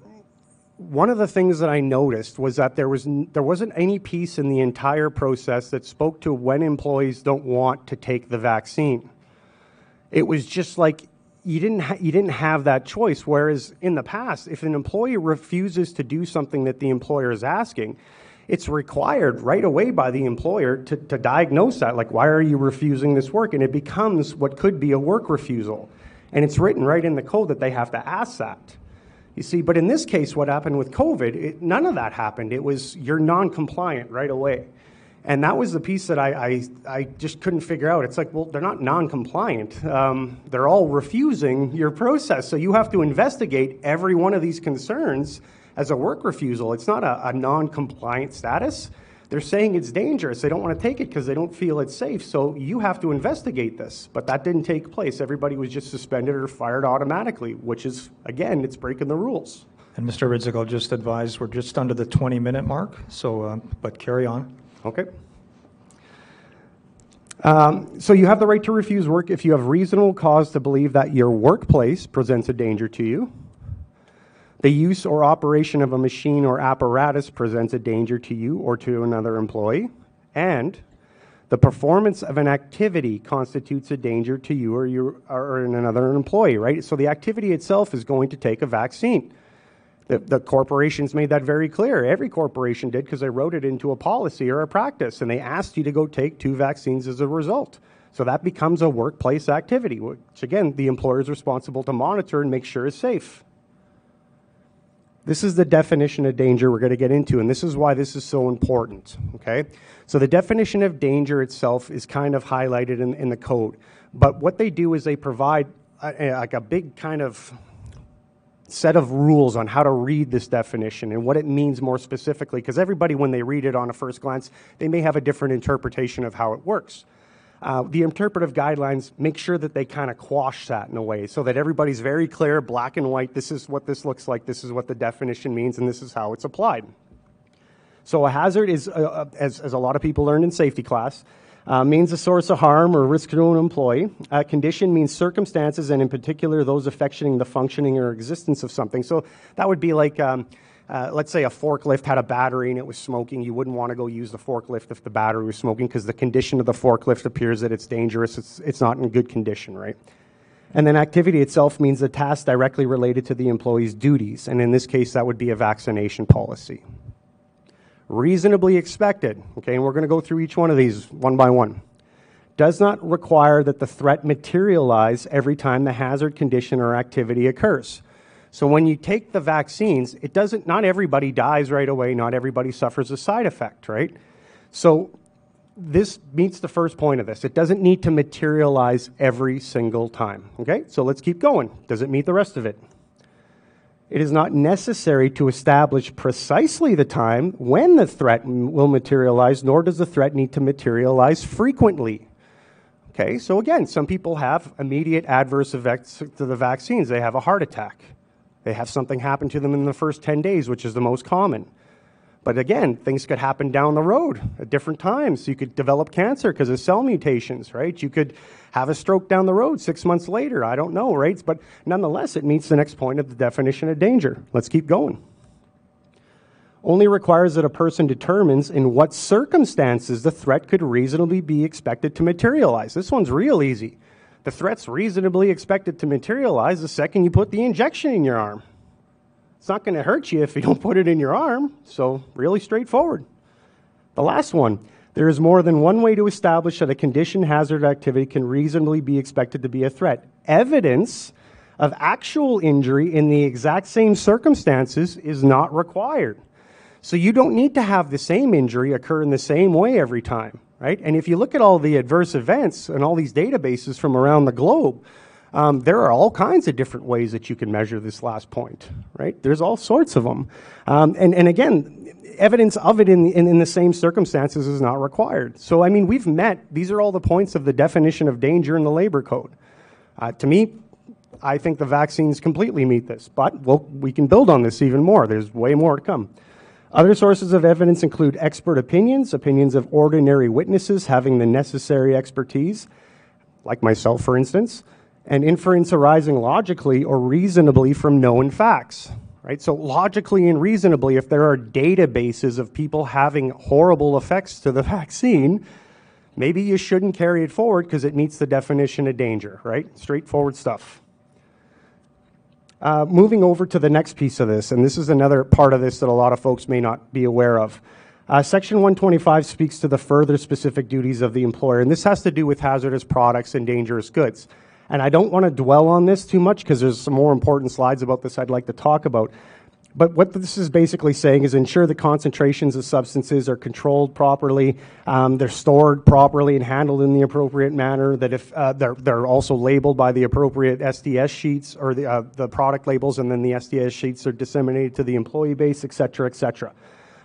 one of the things that I noticed was that there was there wasn't any piece in the entire process that spoke to when employees don't want to take the vaccine. It was just like you didn't ha- you didn't have that choice. Whereas in the past, if an employee refuses to do something that the employer is asking, it's required right away by the employer to, to diagnose that. Like, why are you refusing this work? And it becomes what could be a work refusal. And it's written right in the code that they have to ask that. You see, but in this case, what happened with COVID, it, none of that happened. It was you're non compliant right away. And that was the piece that I, I, I, just couldn't figure out. It's like, well, they're not non compliant. Um, they're all refusing your process. So you have to investigate every one of these concerns as a work refusal. It's not a, a non compliant status. They're saying it's dangerous. They don't want to take it because they don't feel it's safe. So you have to investigate this. But that didn't take place. Everybody was just suspended or fired automatically, which is, again, it's breaking the rules. And Mr. Orydzuk, I'll just advise we're just under the 20 minute mark, so, uh, but carry on. Okay. Um, so you have the right to refuse work if you have reasonable cause to believe that your workplace presents a danger to you. The use or operation of a machine or apparatus presents a danger to you or to another employee. And the performance of an activity constitutes a danger to you or, you, or another employee, right? So the activity itself is going to take a vaccine. The, the, corporations made that very clear. Every corporation did because they wrote it into a policy or a practice, and they asked you to go take two vaccines as a result. So that becomes a workplace activity, which again, the employer is responsible to monitor and make sure is safe. This is the definition of danger we're going to get into, and this is why this is so important. Okay? So, the definition of danger itself is kind of highlighted in, in the code. But what they do is they provide a, a, like a big kind of set of rules on how to read this definition and what it means more specifically, because everybody, when they read it on a first glance, they may have a different interpretation of how it works. Uh, the interpretive guidelines make sure that they kind of quash that in a way so that everybody's very clear, black and white. This is what this looks like, this is what the definition means, and this is how it's applied. So, a hazard is, uh, uh as, as a lot of people learned in safety class, uh, means a source of harm or risk to an employee. A condition means circumstances, and in particular, those affecting the functioning or existence of something. So, that would be like. Um, uh, let's say a forklift had a battery and it was smoking, you wouldn't want to go use the forklift if the battery was smoking because the condition of the forklift appears that it's dangerous, it's, it's not in good condition, right? And then activity itself means a task directly related to the employee's duties, and in this case, that would be a vaccination policy. Reasonably expected, okay, and we're going to go through each one of these one by one. Does not require that the threat materialize every time the hazard condition or activity occurs. So when you take the vaccines, it doesn't, not everybody dies right away, not everybody suffers a side effect, right? So this meets the first point of this. It doesn't need to materialize every single time. Okay, so let's keep going. Does it meet the rest of it? It is not necessary to establish precisely the time when the threat will materialize, nor does the threat need to materialize frequently. Okay, so again, some people have immediate adverse effects to the vaccines. They have a heart attack. They have something happen to them in the first 10 days, which is the most common. But again, things could happen down the road at different times. You could develop cancer because of cell mutations, right? You could have a stroke down the road six months later. I don't know, right? But nonetheless, it meets the next point of the definition of danger. Let's keep going. Only requires that a person determines in what circumstances the threat could reasonably be expected to materialize. This one's real easy. The threat's reasonably expected to materialize the second you put the injection in your arm. It's not going to hurt you if you don't put it in your arm, so really straightforward. The last one there is more than one way to establish that a condition hazard activity can reasonably be expected to be a threat. Evidence of actual injury in the exact same circumstances is not required. So you don't need to have the same injury occur in the same way every time, right? And if you look at all the adverse events and all these databases from around the globe, um, there are all kinds of different ways that you can measure this last point, right? There's all sorts of them. Um, and, and again, evidence of it in, in, in, the same circumstances is not required. So, I mean, we've met, these are all the points of the definition of danger in the labor code. Uh, to me, I think the vaccines completely meet this, but we'll, we can build on this even more. There's way more to come. Other sources of evidence include expert opinions, opinions of ordinary witnesses having the necessary expertise, like myself, for instance, and inference arising logically or reasonably from known facts. Right? So, logically and reasonably, if there are databases of people having horrible effects to the vaccine, maybe you shouldn't carry it forward because it meets the definition of danger, right? Straightforward stuff. Uh, moving over to the next piece of this, and this is another part of this that a lot of folks may not be aware of. Uh, Section 125 speaks to the further specific duties of the employer, and this has to do with hazardous products and dangerous goods. And I don't want to dwell on this too much because there's some more important slides about this I'd like to talk about. But what this is basically saying is ensure the concentrations of substances are controlled properly, um, they're stored properly and handled in the appropriate manner, that if uh, they're, they're also labeled by the appropriate SDS sheets or the, uh, the product labels, and then the SDS sheets are disseminated to the employee base, et cetera, et cetera.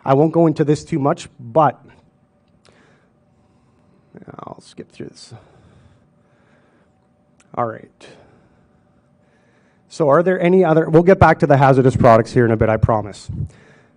I won't go into this too much, but I'll skip through this. All right. So, are there any other? We'll get back to the hazardous products here in a bit, I promise.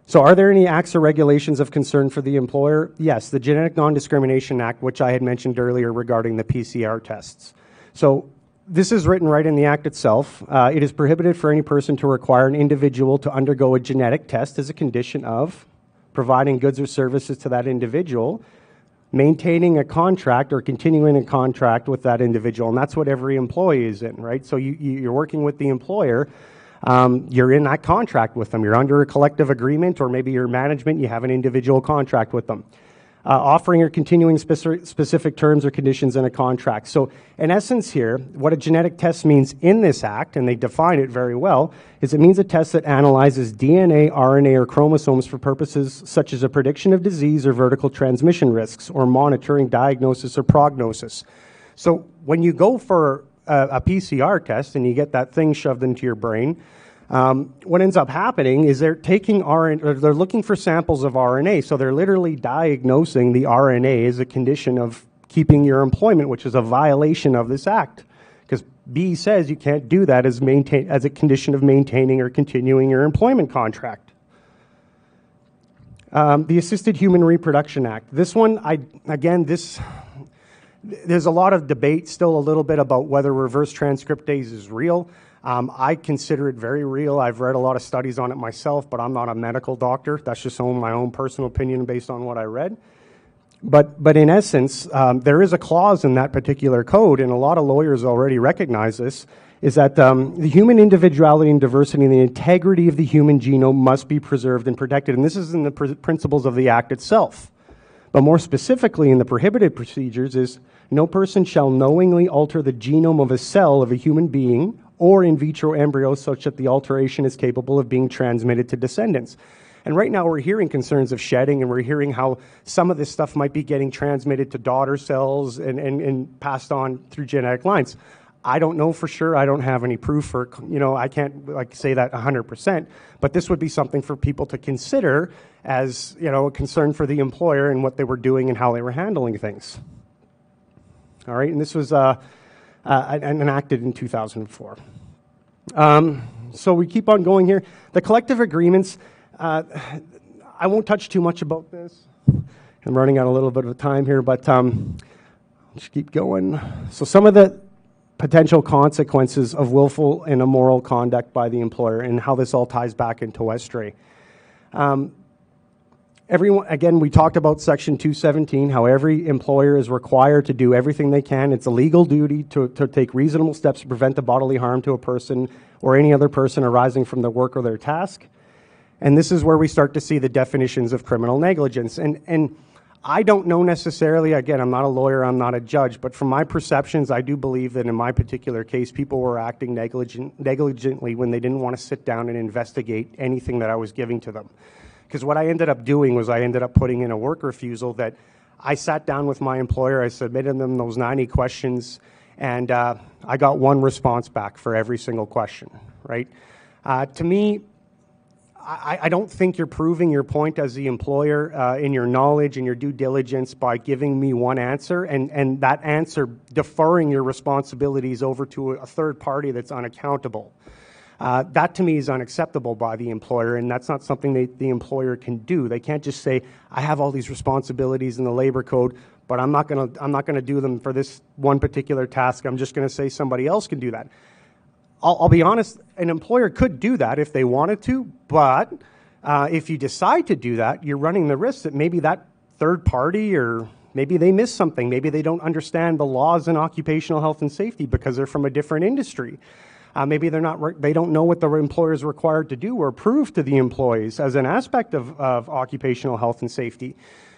So, are there any acts or regulations of concern for the employer? Yes, the Genetic Non Discrimination Act, which I had mentioned earlier regarding the PCR tests. So, this is written right in the Act itself. Uh, it is prohibited for any person to require an individual to undergo a genetic test as a condition of providing goods or services to that individual maintaining a contract or continuing a contract with that individual. And that's what every employee is in, right? So you, you're working with the employer. Um, you're in that contract with them. You're under a collective agreement, or maybe your management, you have an individual contract with them uh, offering or continuing specific, specific terms or conditions in a contract. So, in essence, here, what a genetic test means in this act, and they define it very well, is it means a test that analyzes DNA, RNA, or chromosomes for purposes such as a prediction of disease or vertical transmission risks, or monitoring diagnosis or prognosis. So, when you go for a, a PCR test and you get that thing shoved into your brain, um, what ends up happening is they're taking RNA, they're looking for samples of RNA, so they're literally diagnosing the RNA as a condition of keeping your employment, which is a violation of this act. Because B says you can't do that as, maintain, as a condition of maintaining or continuing your employment contract. Um, the Assisted Human Reproduction Act. This one, I again, this there's a lot of debate still a little bit about whether reverse transcriptase is real. Um, I consider it very real. I've read a lot of studies on it myself, but I'm not a medical doctor. That's just my own personal opinion based on what I read. But, but in essence, um, there is a clause in that particular code, and a lot of lawyers already recognize this, is that um, the human individuality and diversity and the integrity of the human genome must be preserved and protected. And this is in the pr- principles of the Act itself. But more specifically, in the prohibited procedures, is no person shall knowingly alter the genome of a cell of a human being or in vitro embryos such that the alteration is capable of being transmitted to descendants. And right now, we're hearing concerns of shedding, and we're hearing how some of this stuff might be getting transmitted to daughter cells and, and, and passed on through genetic lines. I don't know for sure. I don't have any proof, or you know, I can't like say that 100%. But this would be something for people to consider as you know a concern for the employer and what they were doing and how they were handling things. All right, and this was uh, uh, enacted in 2004. Um, so we keep on going here. The collective agreements, uh, I won't touch too much about this. I'm running out a little bit of time here, but um, let's keep going. So some of the potential consequences of willful and immoral conduct by the employer and how this all ties back into Westray. Um, everyone again we talked about section 217 how every employer is required to do everything they can. It's a legal duty to, to take reasonable steps to prevent the bodily harm to a person or any other person arising from their work or their task. And this is where we start to see the definitions of criminal negligence. And and I don't know necessarily, again, I'm not a lawyer, I'm not a judge, but from my perceptions, I do believe that in my particular case, people were acting negligent, negligently when they didn't want to sit down and investigate anything that I was giving to them. Because what I ended up doing was I ended up putting in a work refusal that I sat down with my employer, I submitted them those 90 questions, and uh, I got one response back for every single question, right? Uh, to me, I, I, don't think you're proving your point as the employer uh, in your knowledge and your due diligence by giving me one answer and, and that answer deferring your responsibilities over to a third party that's unaccountable. Uh, that to me is unacceptable by the employer, and that's not something they, the employer can do. They can't just say, I have all these responsibilities in the labor code, but I'm not going to I'm not going to do them for this one particular task. I'm just going to say somebody else can do that. I'll, I'll, be honest, an employer could do that if they wanted to, but uh, if you decide to do that, you're running the risk that maybe that third party or maybe they miss something. Maybe they don't understand the laws in occupational health and safety because they're from a different industry. Uh, maybe they're not, they don't know what the employer is required to do or prove to the employees as an aspect of, of occupational health and safety.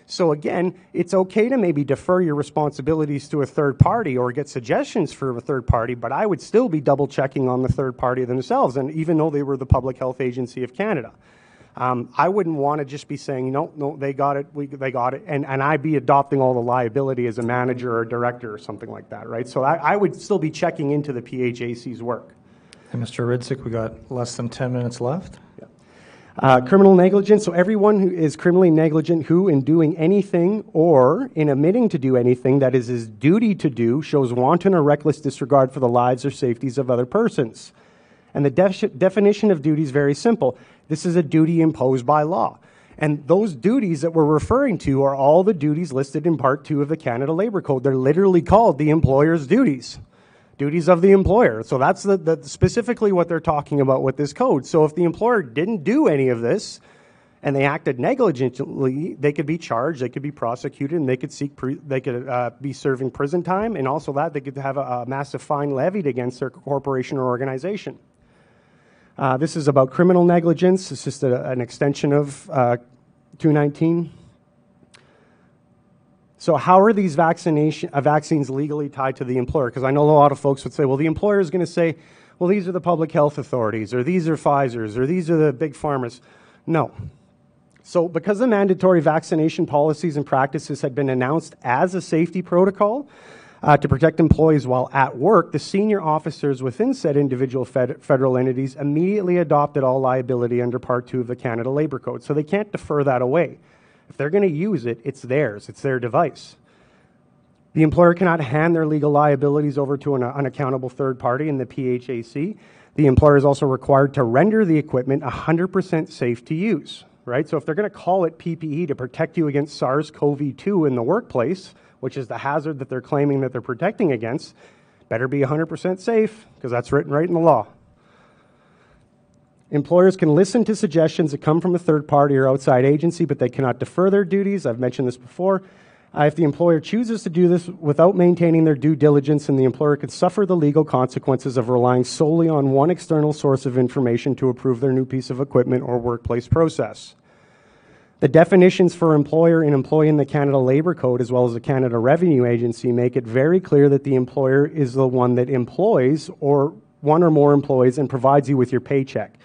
So again, it's okay to maybe defer your responsibilities to a third party or get suggestions for a third party, but I would still be double checking on the third party themselves, and even though they were the Public Health Agency of Canada. Um, I wouldn't want to just be saying, no, no, they got it, we, they got it, and, and I'd be adopting all the liability as a manager or director or something like that, right? So I, I would still be checking into the PHAC's work. And Mr. Orydzuk, we got less than 10 minutes left. Yeah. Uh, criminal negligence. So everyone who is criminally negligent who, in doing anything or in omitting to do anything that is his duty to do, shows wanton or reckless disregard for the lives or safeties of other persons. And the def- definition of duty is very simple. This is a duty imposed by law. And those duties that we're referring to are all the duties listed in Part 2 of the Canada Labour Code. They're literally called the employer's duties duties of the employer. So that's the, the, specifically what they're talking about with this code. So if the employer didn't do any of this and they acted negligently, they could be charged, they could be prosecuted, and they could seek pre- they could uh, be serving prison time, and also that they could have a, a massive fine levied against their corporation or organization. Uh, this is about criminal negligence. It's just a, an extension of uh, 219. So, how are these vaccination, uh, vaccines legally tied to the employer? Because I know a lot of folks would say, well, the employer is going to say, well, these are the public health authorities, or these are Pfizer's, or these are the big pharmas. No. So, because the mandatory vaccination policies and practices had been announced as a safety protocol uh, to protect employees while at work, the senior officers within said individual fed- federal entities immediately adopted all liability under Part 2 of the Canada Labour Code. So, they can't defer that away. If they're going to use it, it's theirs, it's their device. The employer cannot hand their legal liabilities over to an unaccountable third party in the PHAC. The employer is also required to render the equipment 100% safe to use, right? So if they're going to call it PPE to protect you against SARS-CoV-2 in the workplace, which is the hazard that they're claiming that they're protecting against, better be 100% safe because that's written right in the law. Employers can listen to suggestions that come from a third party or outside agency, but they cannot defer their duties. I've mentioned this before. Uh, if the employer chooses to do this without maintaining their due diligence, then the employer could suffer the legal consequences of relying solely on one external source of information to approve their new piece of equipment or workplace process. The definitions for employer and employee in the Canada Labour Code, as well as the Canada Revenue Agency, make it very clear that the employer is the one that employs or one or more employees and provides you with your paycheck.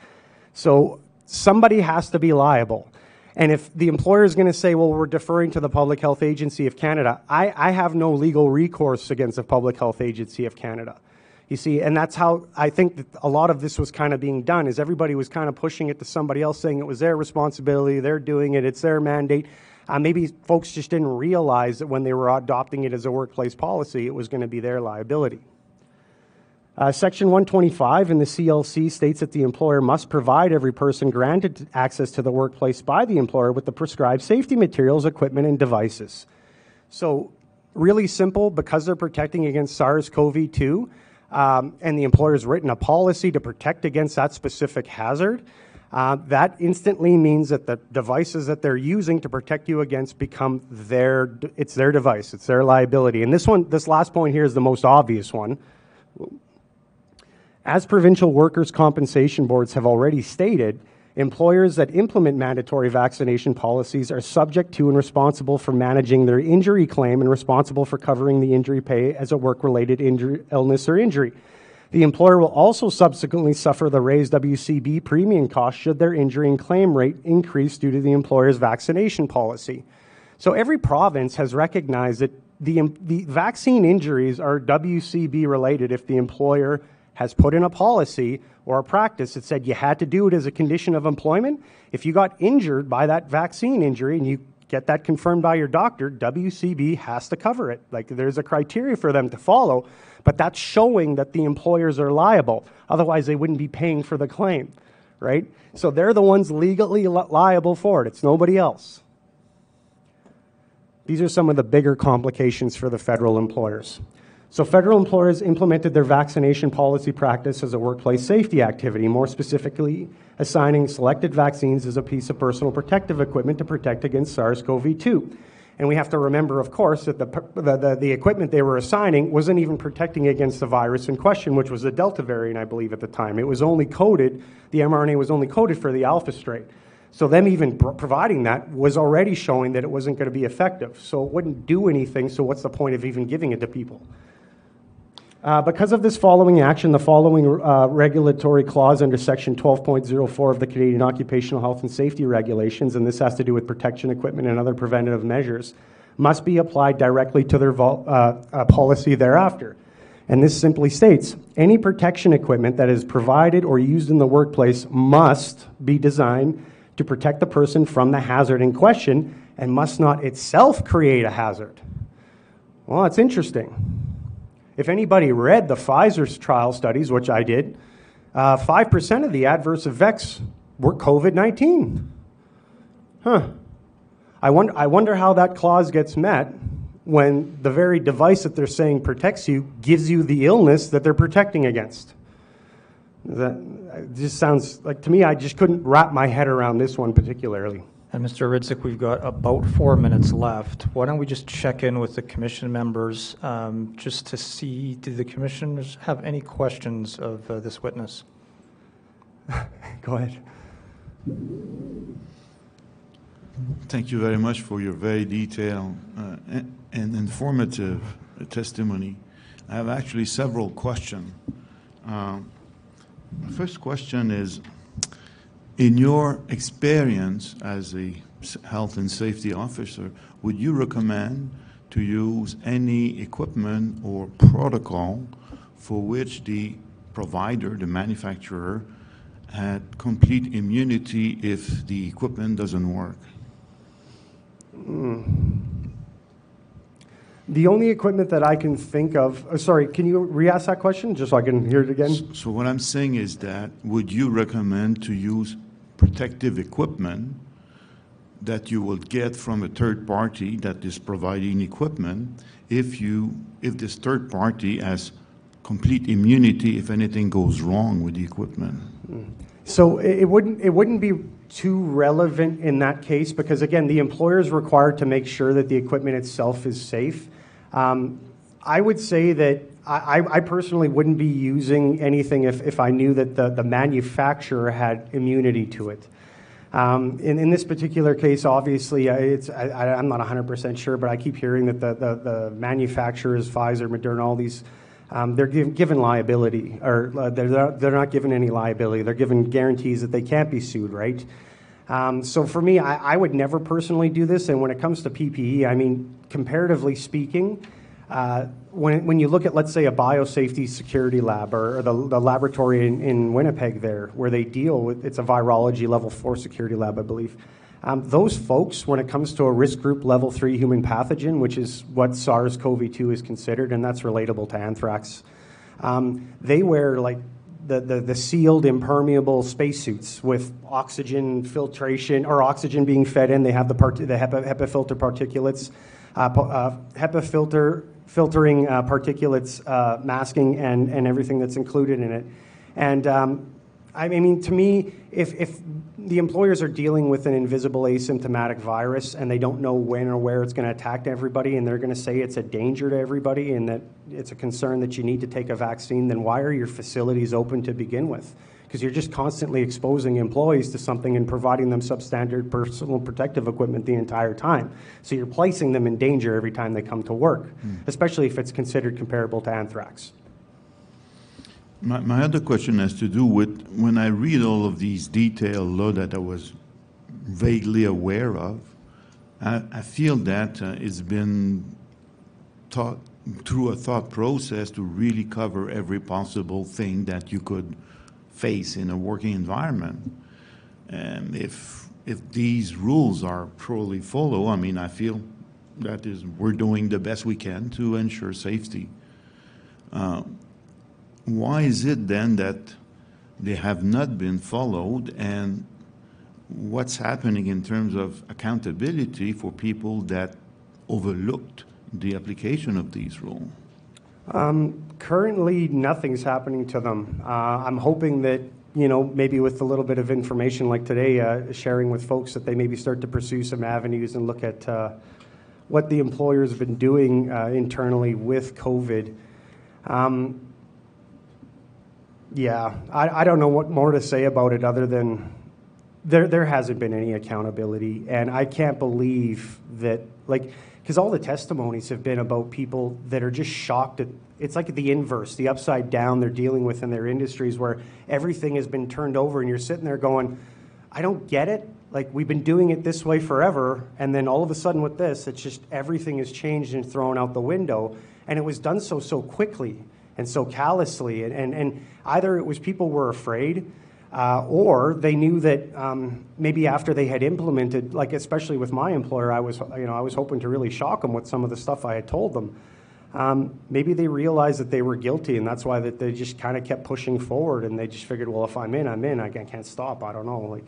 So somebody has to be liable. And if the employer is going to say, well, we're deferring to the Public Health Agency of Canada, I, I have no legal recourse against the Public Health Agency of Canada. You see, and that's how I think that a lot of this was kind of being done, is everybody was kind of pushing it to somebody else, saying it was their responsibility, they're doing it, it's their mandate. Uh, maybe folks just didn't realize that when they were adopting it as a workplace policy, it was going to be their liability. Uh, Section 125 in the CLC states that the employer must provide every person granted access to the workplace by the employer with the prescribed safety materials, equipment, and devices. So, really simple because they're protecting against SARS CoV 2, um, and the employer has written a policy to protect against that specific hazard. Uh, that instantly means that the devices that they're using to protect you against become their it's their device it's their liability and this one this last point here is the most obvious one as provincial workers' compensation boards have already stated, Employers that implement mandatory vaccination policies are subject to and responsible for managing their injury claim and responsible for covering the injury pay as a work related illness or injury. The employer will also subsequently suffer the raised WCB premium cost should their injury and claim rate increase due to the employer's vaccination policy. So every province has recognized that the, the vaccine injuries are WCB related if the employer has put in a policy or a practice that said you had to do it as a condition of employment. If you got injured by that vaccine injury and you get that confirmed by your doctor, WCB has to cover it. Like there's a criteria for them to follow, but that's showing that the employers are liable. Otherwise, they wouldn't be paying for the claim, right? So they're the ones legally li- liable for it. It's nobody else. These are some of the bigger complications for the federal employers. So, federal employers implemented their vaccination policy practice as a workplace safety activity, more specifically, assigning selected vaccines as a piece of personal protective equipment to protect against SARS CoV 2. And we have to remember, of course, that the, the, the, equipment they were assigning wasn't even protecting against the virus in question, which was the Delta variant, I believe, at the time. It was only coded, the mRNA was only coded for the Alpha strain. So, them even providing that was already showing that it wasn't going to be effective. So, it wouldn't do anything. So, what's the point of even giving it to people? Uh, because of this following action, the following uh, regulatory clause under Section 12.04 of the Canadian Occupational Health and Safety Regulations, and this has to do with protection equipment and other preventative measures, must be applied directly to their vol- uh, uh policy thereafter. And this simply states any protection equipment that is provided or used in the workplace must be designed to protect the person from the hazard in question and must not itself create a hazard. Well, that's interesting. If anybody read the Pfizer's trial studies, which I did, uh, 5% of the adverse effects were COVID 19. Huh. I wonder, I wonder how that clause gets met when the very device that they're saying protects you gives you the illness that they're protecting against. That just sounds like to me, I just couldn't wrap my head around this one particularly. And Mr. Orydzuk, we've got about four minutes left. Why don't we just check in with the commission members um, just to see, do the commissioners have any questions of uh, this witness? Go ahead. Thank you very much for your very detailed uh, and informative testimony. I have actually several questions. Uh, first question is in your experience as a health and safety officer, would you recommend to use any equipment or protocol for which the provider, the manufacturer, had complete immunity if the equipment doesn't work? Mm. The only equipment that I can think of, uh, sorry, can you re ask that question just so I can hear it again? So, what I'm saying is that would you recommend to use protective equipment that you will get from a third party that is providing equipment if you if this third party has complete immunity if anything goes wrong with the equipment. So it wouldn't it wouldn't be too relevant in that case because again the employer is required to make sure that the equipment itself is safe. Um, I would say that I, I, personally wouldn't be using anything if, if I knew that the, the manufacturer had immunity to it. Um, in, in this particular case, obviously, it's, I, am not 100% sure, but I keep hearing that the, the, the manufacturers, Pfizer, Moderna, all these, um, they're give, given liability, or uh, they're, not, they're not given any liability. They're given guarantees that they can't be sued, right? Um, so for me, I, I would never personally do this. And when it comes to PPE, I mean, comparatively speaking, uh, when, when you look at, let's say, a biosafety security lab or, or the, the laboratory in, in Winnipeg there, where they deal with, it's a virology level four security lab, I believe. Um, those folks, when it comes to a risk group level three human pathogen, which is what SARS CoV 2 is considered, and that's relatable to anthrax, um, they wear like the, the, the, sealed impermeable spacesuits with oxygen filtration or oxygen being fed in. They have the, part, the HEPA, HEPA filter particulates, uh, uh, HEPA filter filtering uh, particulates, uh, masking, and, and everything that's included in it. And um, I mean, to me, if, if the employers are dealing with an invisible asymptomatic virus and they don't know when or where it's going to attack everybody and they're going to say it's a danger to everybody and that it's a concern that you need to take a vaccine, then why are your facilities open to begin with? Because you're just constantly exposing employees to something and providing them substandard personal protective equipment the entire time. So you're placing them in danger every time they come to work, especially if it's considered comparable to anthrax. My, my other question has to do with when I read all of these detailed law that I was vaguely aware of, I, I feel that uh, it's been taught through a thought process to really cover every possible thing that you could face in a working environment. And if if these rules are properly followed, I mean, I feel that is we're doing the best we can to ensure safety. Uh, why is it then that they have not been followed and what's happening in terms of accountability for people that overlooked the application of these rules? Currently, nothing's happening to them. Uh, I'm hoping that, you know, maybe with a little bit of information like today, uh, sharing with folks that they maybe start to pursue some avenues and look at uh, what the employers have been doing uh, internally with COVID. Um, yeah, I, I don't know what more to say about it other than there there hasn't been any accountability, and I can't believe that like because all the testimonies have been about people that are just shocked at it's like the inverse, the upside down they're dealing with in their industries where everything has been turned over, and you're sitting there going, I don't get it. Like we've been doing it this way forever, and then all of a sudden with this, it's just everything has changed and thrown out the window, and it was done so so quickly and so callously, and and, and either it was people were afraid. Uh, or they knew that um, maybe after they had implemented, like especially with my employer, I was you know I was hoping to really shock them with some of the stuff I had told them. Um, maybe they realized that they were guilty, and that's why that they just kind of kept pushing forward, and they just figured, well, if I'm in, I'm in. I can't, stop. I don't know. Like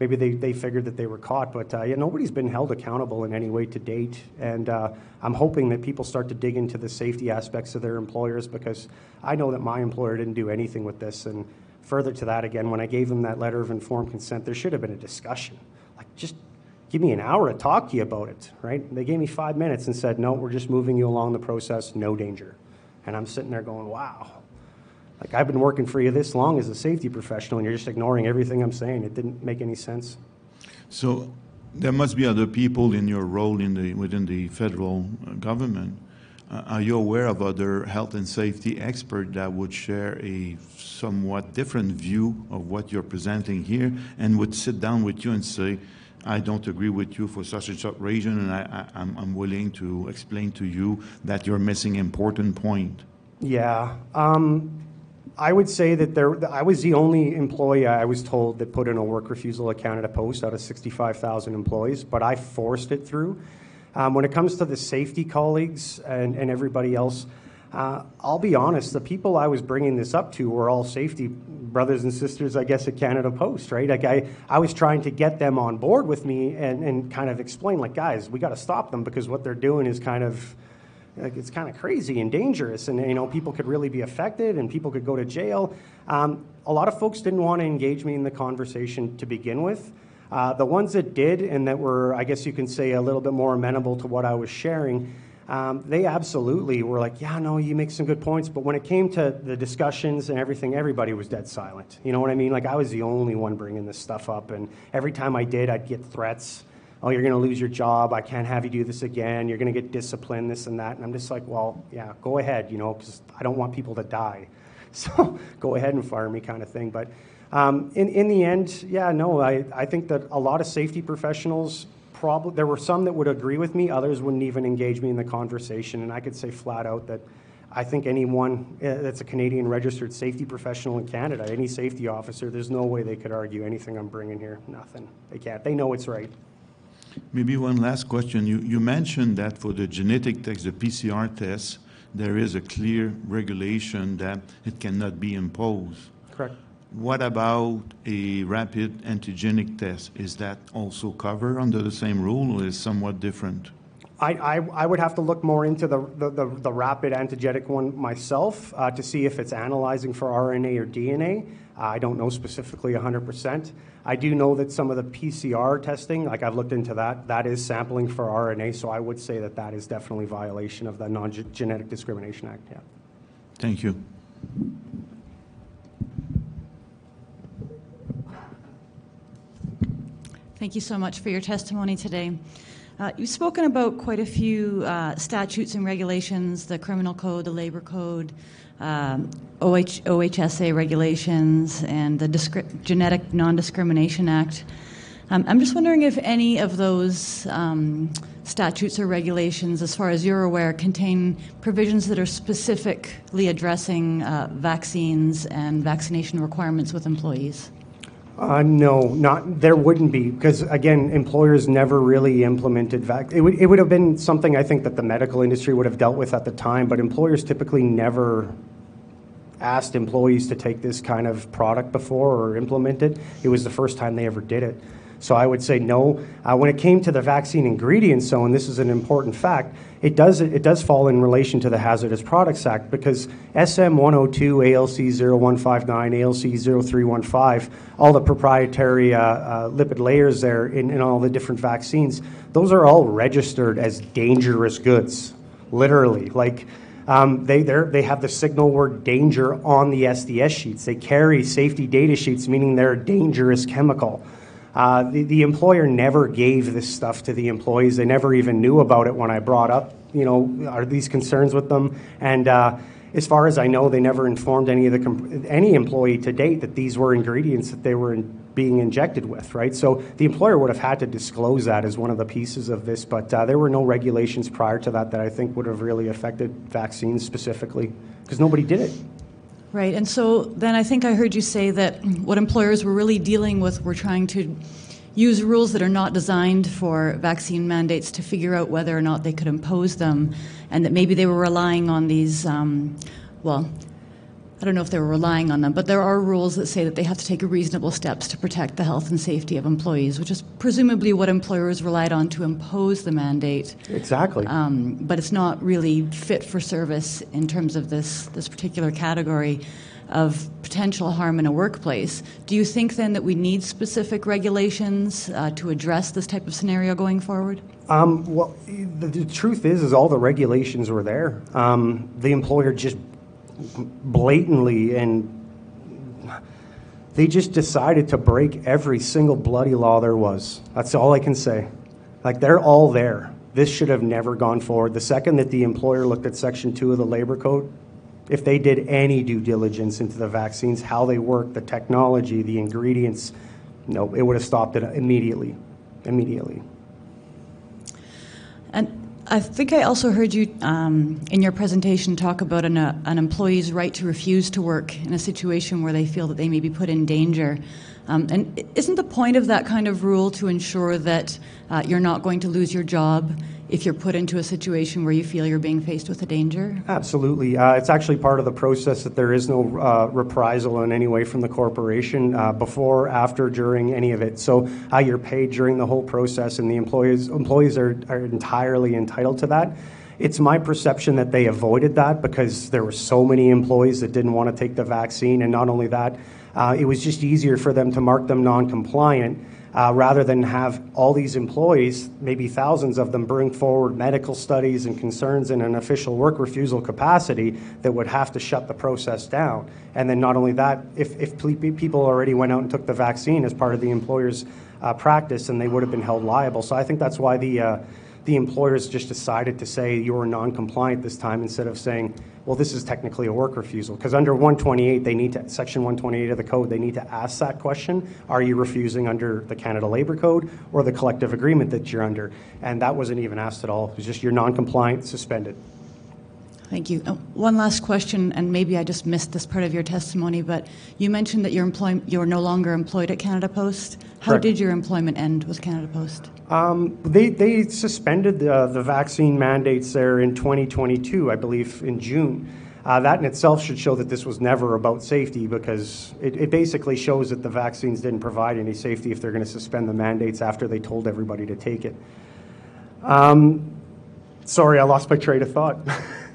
maybe they, they figured that they were caught, but uh, yeah, nobody's been held accountable in any way to date. And uh, I'm hoping that people start to dig into the safety aspects of their employers because I know that my employer didn't do anything with this. And further to that, again, when I gave them that letter of informed consent, there should have been a discussion. Like, just give me an hour to talk to you about it, right? They gave me five minutes and said, no, we're just moving you along the process, no danger. And I'm sitting there going, wow. Like, I've been working for you this long as a safety professional, and you're just ignoring everything I'm saying. It didn't make any sense. So there must be other people in your role in the, within the federal government. Uh, are you aware of other health and safety experts that would share a somewhat different view of what you're presenting here and would sit down with you and say, I don't agree with you for such and such reason, and I, I'm willing to explain to you that you're missing important point. Yeah. Um, I would say that there, I was the only employee I was told that put in a work refusal account at Canada Post out of 65,000 employees, but I forced it through. Um, when it comes to the safety colleagues and, and everybody else, uh, I'll be honest, the people I was bringing this up to were all safety brothers and sisters, I guess, at Canada Post, right? Like I, I was trying to get them on board with me and, and kind of explain, like, guys, we got to stop them because what they're doing is kind of, like, it's kind of crazy and dangerous, and you know, people could really be affected, and people could go to jail. Um, a lot of folks didn't want to engage me in the conversation to begin with. Uh, the ones that did, and that were, I guess you can say, a little bit more amenable to what I was sharing, um, they absolutely were like, yeah, no, you make some good points. But when it came to the discussions and everything, everybody was dead silent. You know what I mean? Like, I was the only one bringing this stuff up. And every time I did, I'd get threats. Oh, you're going to lose your job. I can't have you do this again. You're going to get disciplined, this and that. And I'm just like, well, yeah, go ahead, you know, because I don't want people to die. So go ahead and fire me, kind of thing. But um, in, in the end, yeah, no, I, I think that a lot of safety professionals probably, there were some that would agree with me, others wouldn't even engage me in the conversation. And I could say flat out that I think anyone uh, that's a Canadian registered safety professional in Canada, any safety officer, there's no way they could argue anything I'm bringing here. Nothing. They can't. They know it's right. Maybe one last question. You, you mentioned that for the genetic test, the PCR test, there is a clear regulation that it cannot be imposed. Correct. What about a rapid antigenic test? Is that also covered under the same rule or is somewhat different? I, I, I would have to look more into the, the, the, the rapid antigenic one myself uh, to see if it's analyzing for RNA or DNA. Uh, I don't know specifically 100%. I do know that some of the PCR testing, like I've looked into that, that is sampling for RNA, so I would say that that is definitely violation of the Non-Genetic Discrimination Act, yeah. Thank you. Thank you so much for your testimony today. Uh, you've spoken about quite a few uh, statutes and regulations the Criminal Code, the Labor Code, um, OH, OHSA regulations, and the Discri- Genetic Non Discrimination Act. Um, I'm just wondering if any of those um, statutes or regulations, as far as you're aware, contain provisions that are specifically addressing uh, vaccines and vaccination requirements with employees. Uh, no, not there wouldn't be because again, employers never really implemented vac. It would it would have been something I think that the medical industry would have dealt with at the time, but employers typically never asked employees to take this kind of product before or implement it. It was the first time they ever did it. So I would say no. Uh, when it came to the vaccine ingredients, so and this is an important fact, it does it does fall in relation to the Hazardous Products Act because SM 102, ALC 0159, ALC 0315, all the proprietary uh, uh, lipid layers there in, in all the different vaccines, those are all registered as dangerous goods, literally. Like um, they they have the signal word danger on the SDS sheets. They carry safety data sheets, meaning they're a dangerous chemical. Uh, the, the employer never gave this stuff to the employees. They never even knew about it when I brought up, you know, are these concerns with them? And uh, as far as I know, they never informed any of the any employee to date that these were ingredients that they were in, being injected with, right? So the employer would have had to disclose that as one of the pieces of this, but uh, there were no regulations prior to that that I think would have really affected vaccines specifically because nobody did it. Right, and so then I think I heard you say that what employers were really dealing with were trying to use rules that are not designed for vaccine mandates to figure out whether or not they could impose them, and that maybe they were relying on these, um, well, I don't know if they were relying on them, but there are rules that say that they have to take reasonable steps to protect the health and safety of employees, which is presumably what employers relied on to impose the mandate. Exactly. Um, but it's not really fit for service in terms of this, this particular category of potential harm in a workplace. Do you think then that we need specific regulations uh, to address this type of scenario going forward? Um, well, the, the, truth is, is all the regulations were there. Um, the employer just blatantly and they just decided to break every single bloody law there was. That's all I can say. Like they're all there. This should have never gone forward. The second that the employer looked at Section 2 of the Labor Code, if they did any due diligence into the vaccines, how they work, the technology, the ingredients, no, it would have stopped it immediately. Immediately. And I think I also heard you um, in your presentation talk about an, uh, an, employee's right to refuse to work in a situation where they feel that they may be put in danger. Um, and isn't the point of that kind of rule to ensure that uh, you're not going to lose your job if you're put into a situation where you feel you're being faced with a danger? Absolutely. Uh, it's actually part of the process that there is no uh, reprisal in any way from the corporation uh, before, after, during any of it. So uh, you're paid during the whole process, and the employees employees are, are entirely entitled to that. It's my perception that they avoided that because there were so many employees that didn't want to take the vaccine, and not only that, uh, it was just easier for them to mark them non-compliant uh, rather than have all these employees, maybe thousands of them, bring forward medical studies and concerns in an official work refusal capacity that would have to shut the process down. And then not only that, if, if people already went out and took the vaccine as part of the employer's uh, practice, then they would have been held liable. So I think that's why the uh, the employers just decided to say you were non-compliant this time instead of saying, well, this is technically a work refusal. Because under 128, they need to, section 128 of the code, they need to ask that question, are you refusing under the Canada Labour Code or the collective agreement that you're under? And that wasn't even asked at all. It was just you're non-compliant, suspended. Thank you. Uh, one last question, and maybe I just missed this part of your testimony, but you mentioned that you're, no longer employed at Canada Post. How Correct. did your employment end with Canada Post? Um, they, they suspended the, the vaccine mandates there in 2022, I believe, in June. Uh, that in itself should show that this was never about safety because it, it basically shows that the vaccines didn't provide any safety if they're going to suspend the mandates after they told everybody to take it. Um, sorry, I lost my train of thought.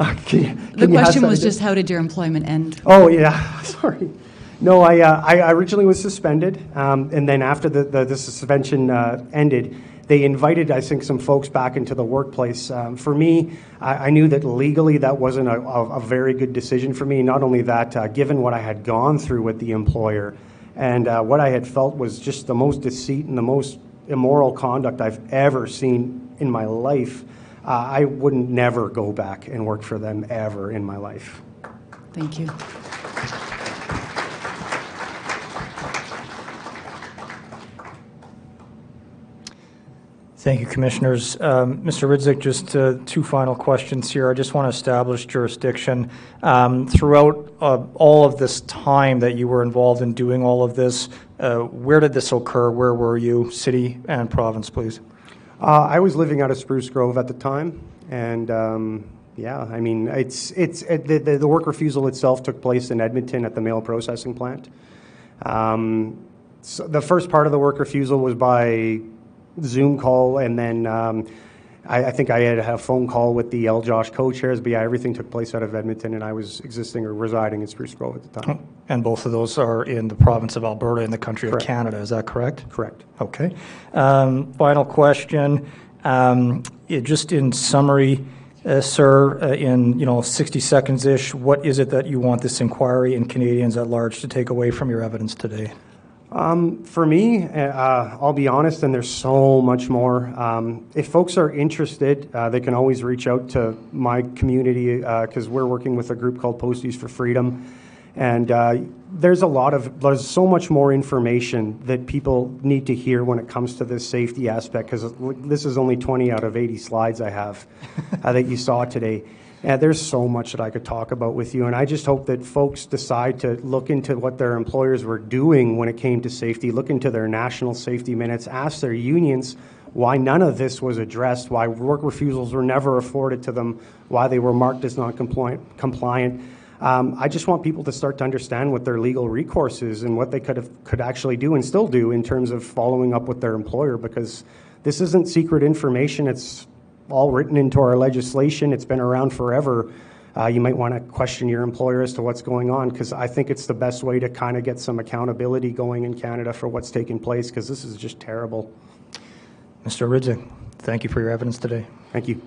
uh, can you, can the question was just how did your employment end? Oh, yeah, sorry. No, I, uh, I originally was suspended, um, and then after the, the, the suspension uh, ended, they invited, I think, some folks back into the workplace. Um, for me, I, I, knew that legally that wasn't a, a, a, very good decision for me. Not only that, uh, given what I had gone through with the employer, And uh, what I had felt was just the most deceit and the most immoral conduct I've ever seen in my life. Uh, I wouldn't never go back and work for them ever in my life. Thank you. Thank you, Commissioners. Um, Mr. Orydzuk, just uh, two final questions here. I just want to establish jurisdiction. Um, Throughout uh, all of this time that you were involved in doing all of this, uh, where did this occur? Where were you? City and province, please. Uh, I was living out of Spruce Grove at the time, and um, yeah, I mean, it's it's it, the, the work refusal itself took place in Edmonton at the mail processing plant. Um, so the first part of the work refusal was by Zoom call, and then um, I, I think I had a phone call with the L. Josh co-chairs. But yeah, everything took place out of Edmonton, and I was existing or residing in Spruce Grove at the time. And both of those are in the province of Alberta in the country of Canada, is that correct? Correct. Okay. Um, Final question. Um, it- Just in summary, uh, sir, uh, in, you know, 60 seconds-ish, what is it that you want this inquiry and Canadians at large to take away from your evidence today? For me, uh, I'll be honest, and there's so much more. Um, if folks are interested, uh, they can always reach out to my community because we're working with a group called Posties for Freedom. And uh, there's a lot of, there's so much more information that people need to hear when it comes to this safety aspect because this is only 20 out of 80 slides I have uh, that you saw today. Yeah, there's so much that I could talk about with you, and I just hope that folks decide to look into what their employers were doing when it came to safety, look into their national safety minutes, ask their unions why none of this was addressed, why work refusals were never afforded to them, why they were marked as non-compliant. Compliant. Um, I just want people to start to understand what their legal recourse is and what they could have, could actually do and still do in terms of following up with their employer, because this isn't secret information. It's all written into our legislation. It's been around forever. Uh, you might want to question your employer as to what's going on because I think it's the best way to kind of get some accountability going in Canada for what's taking place because this is just terrible. Mr. Orydzuk, thank you for your evidence today. Thank you.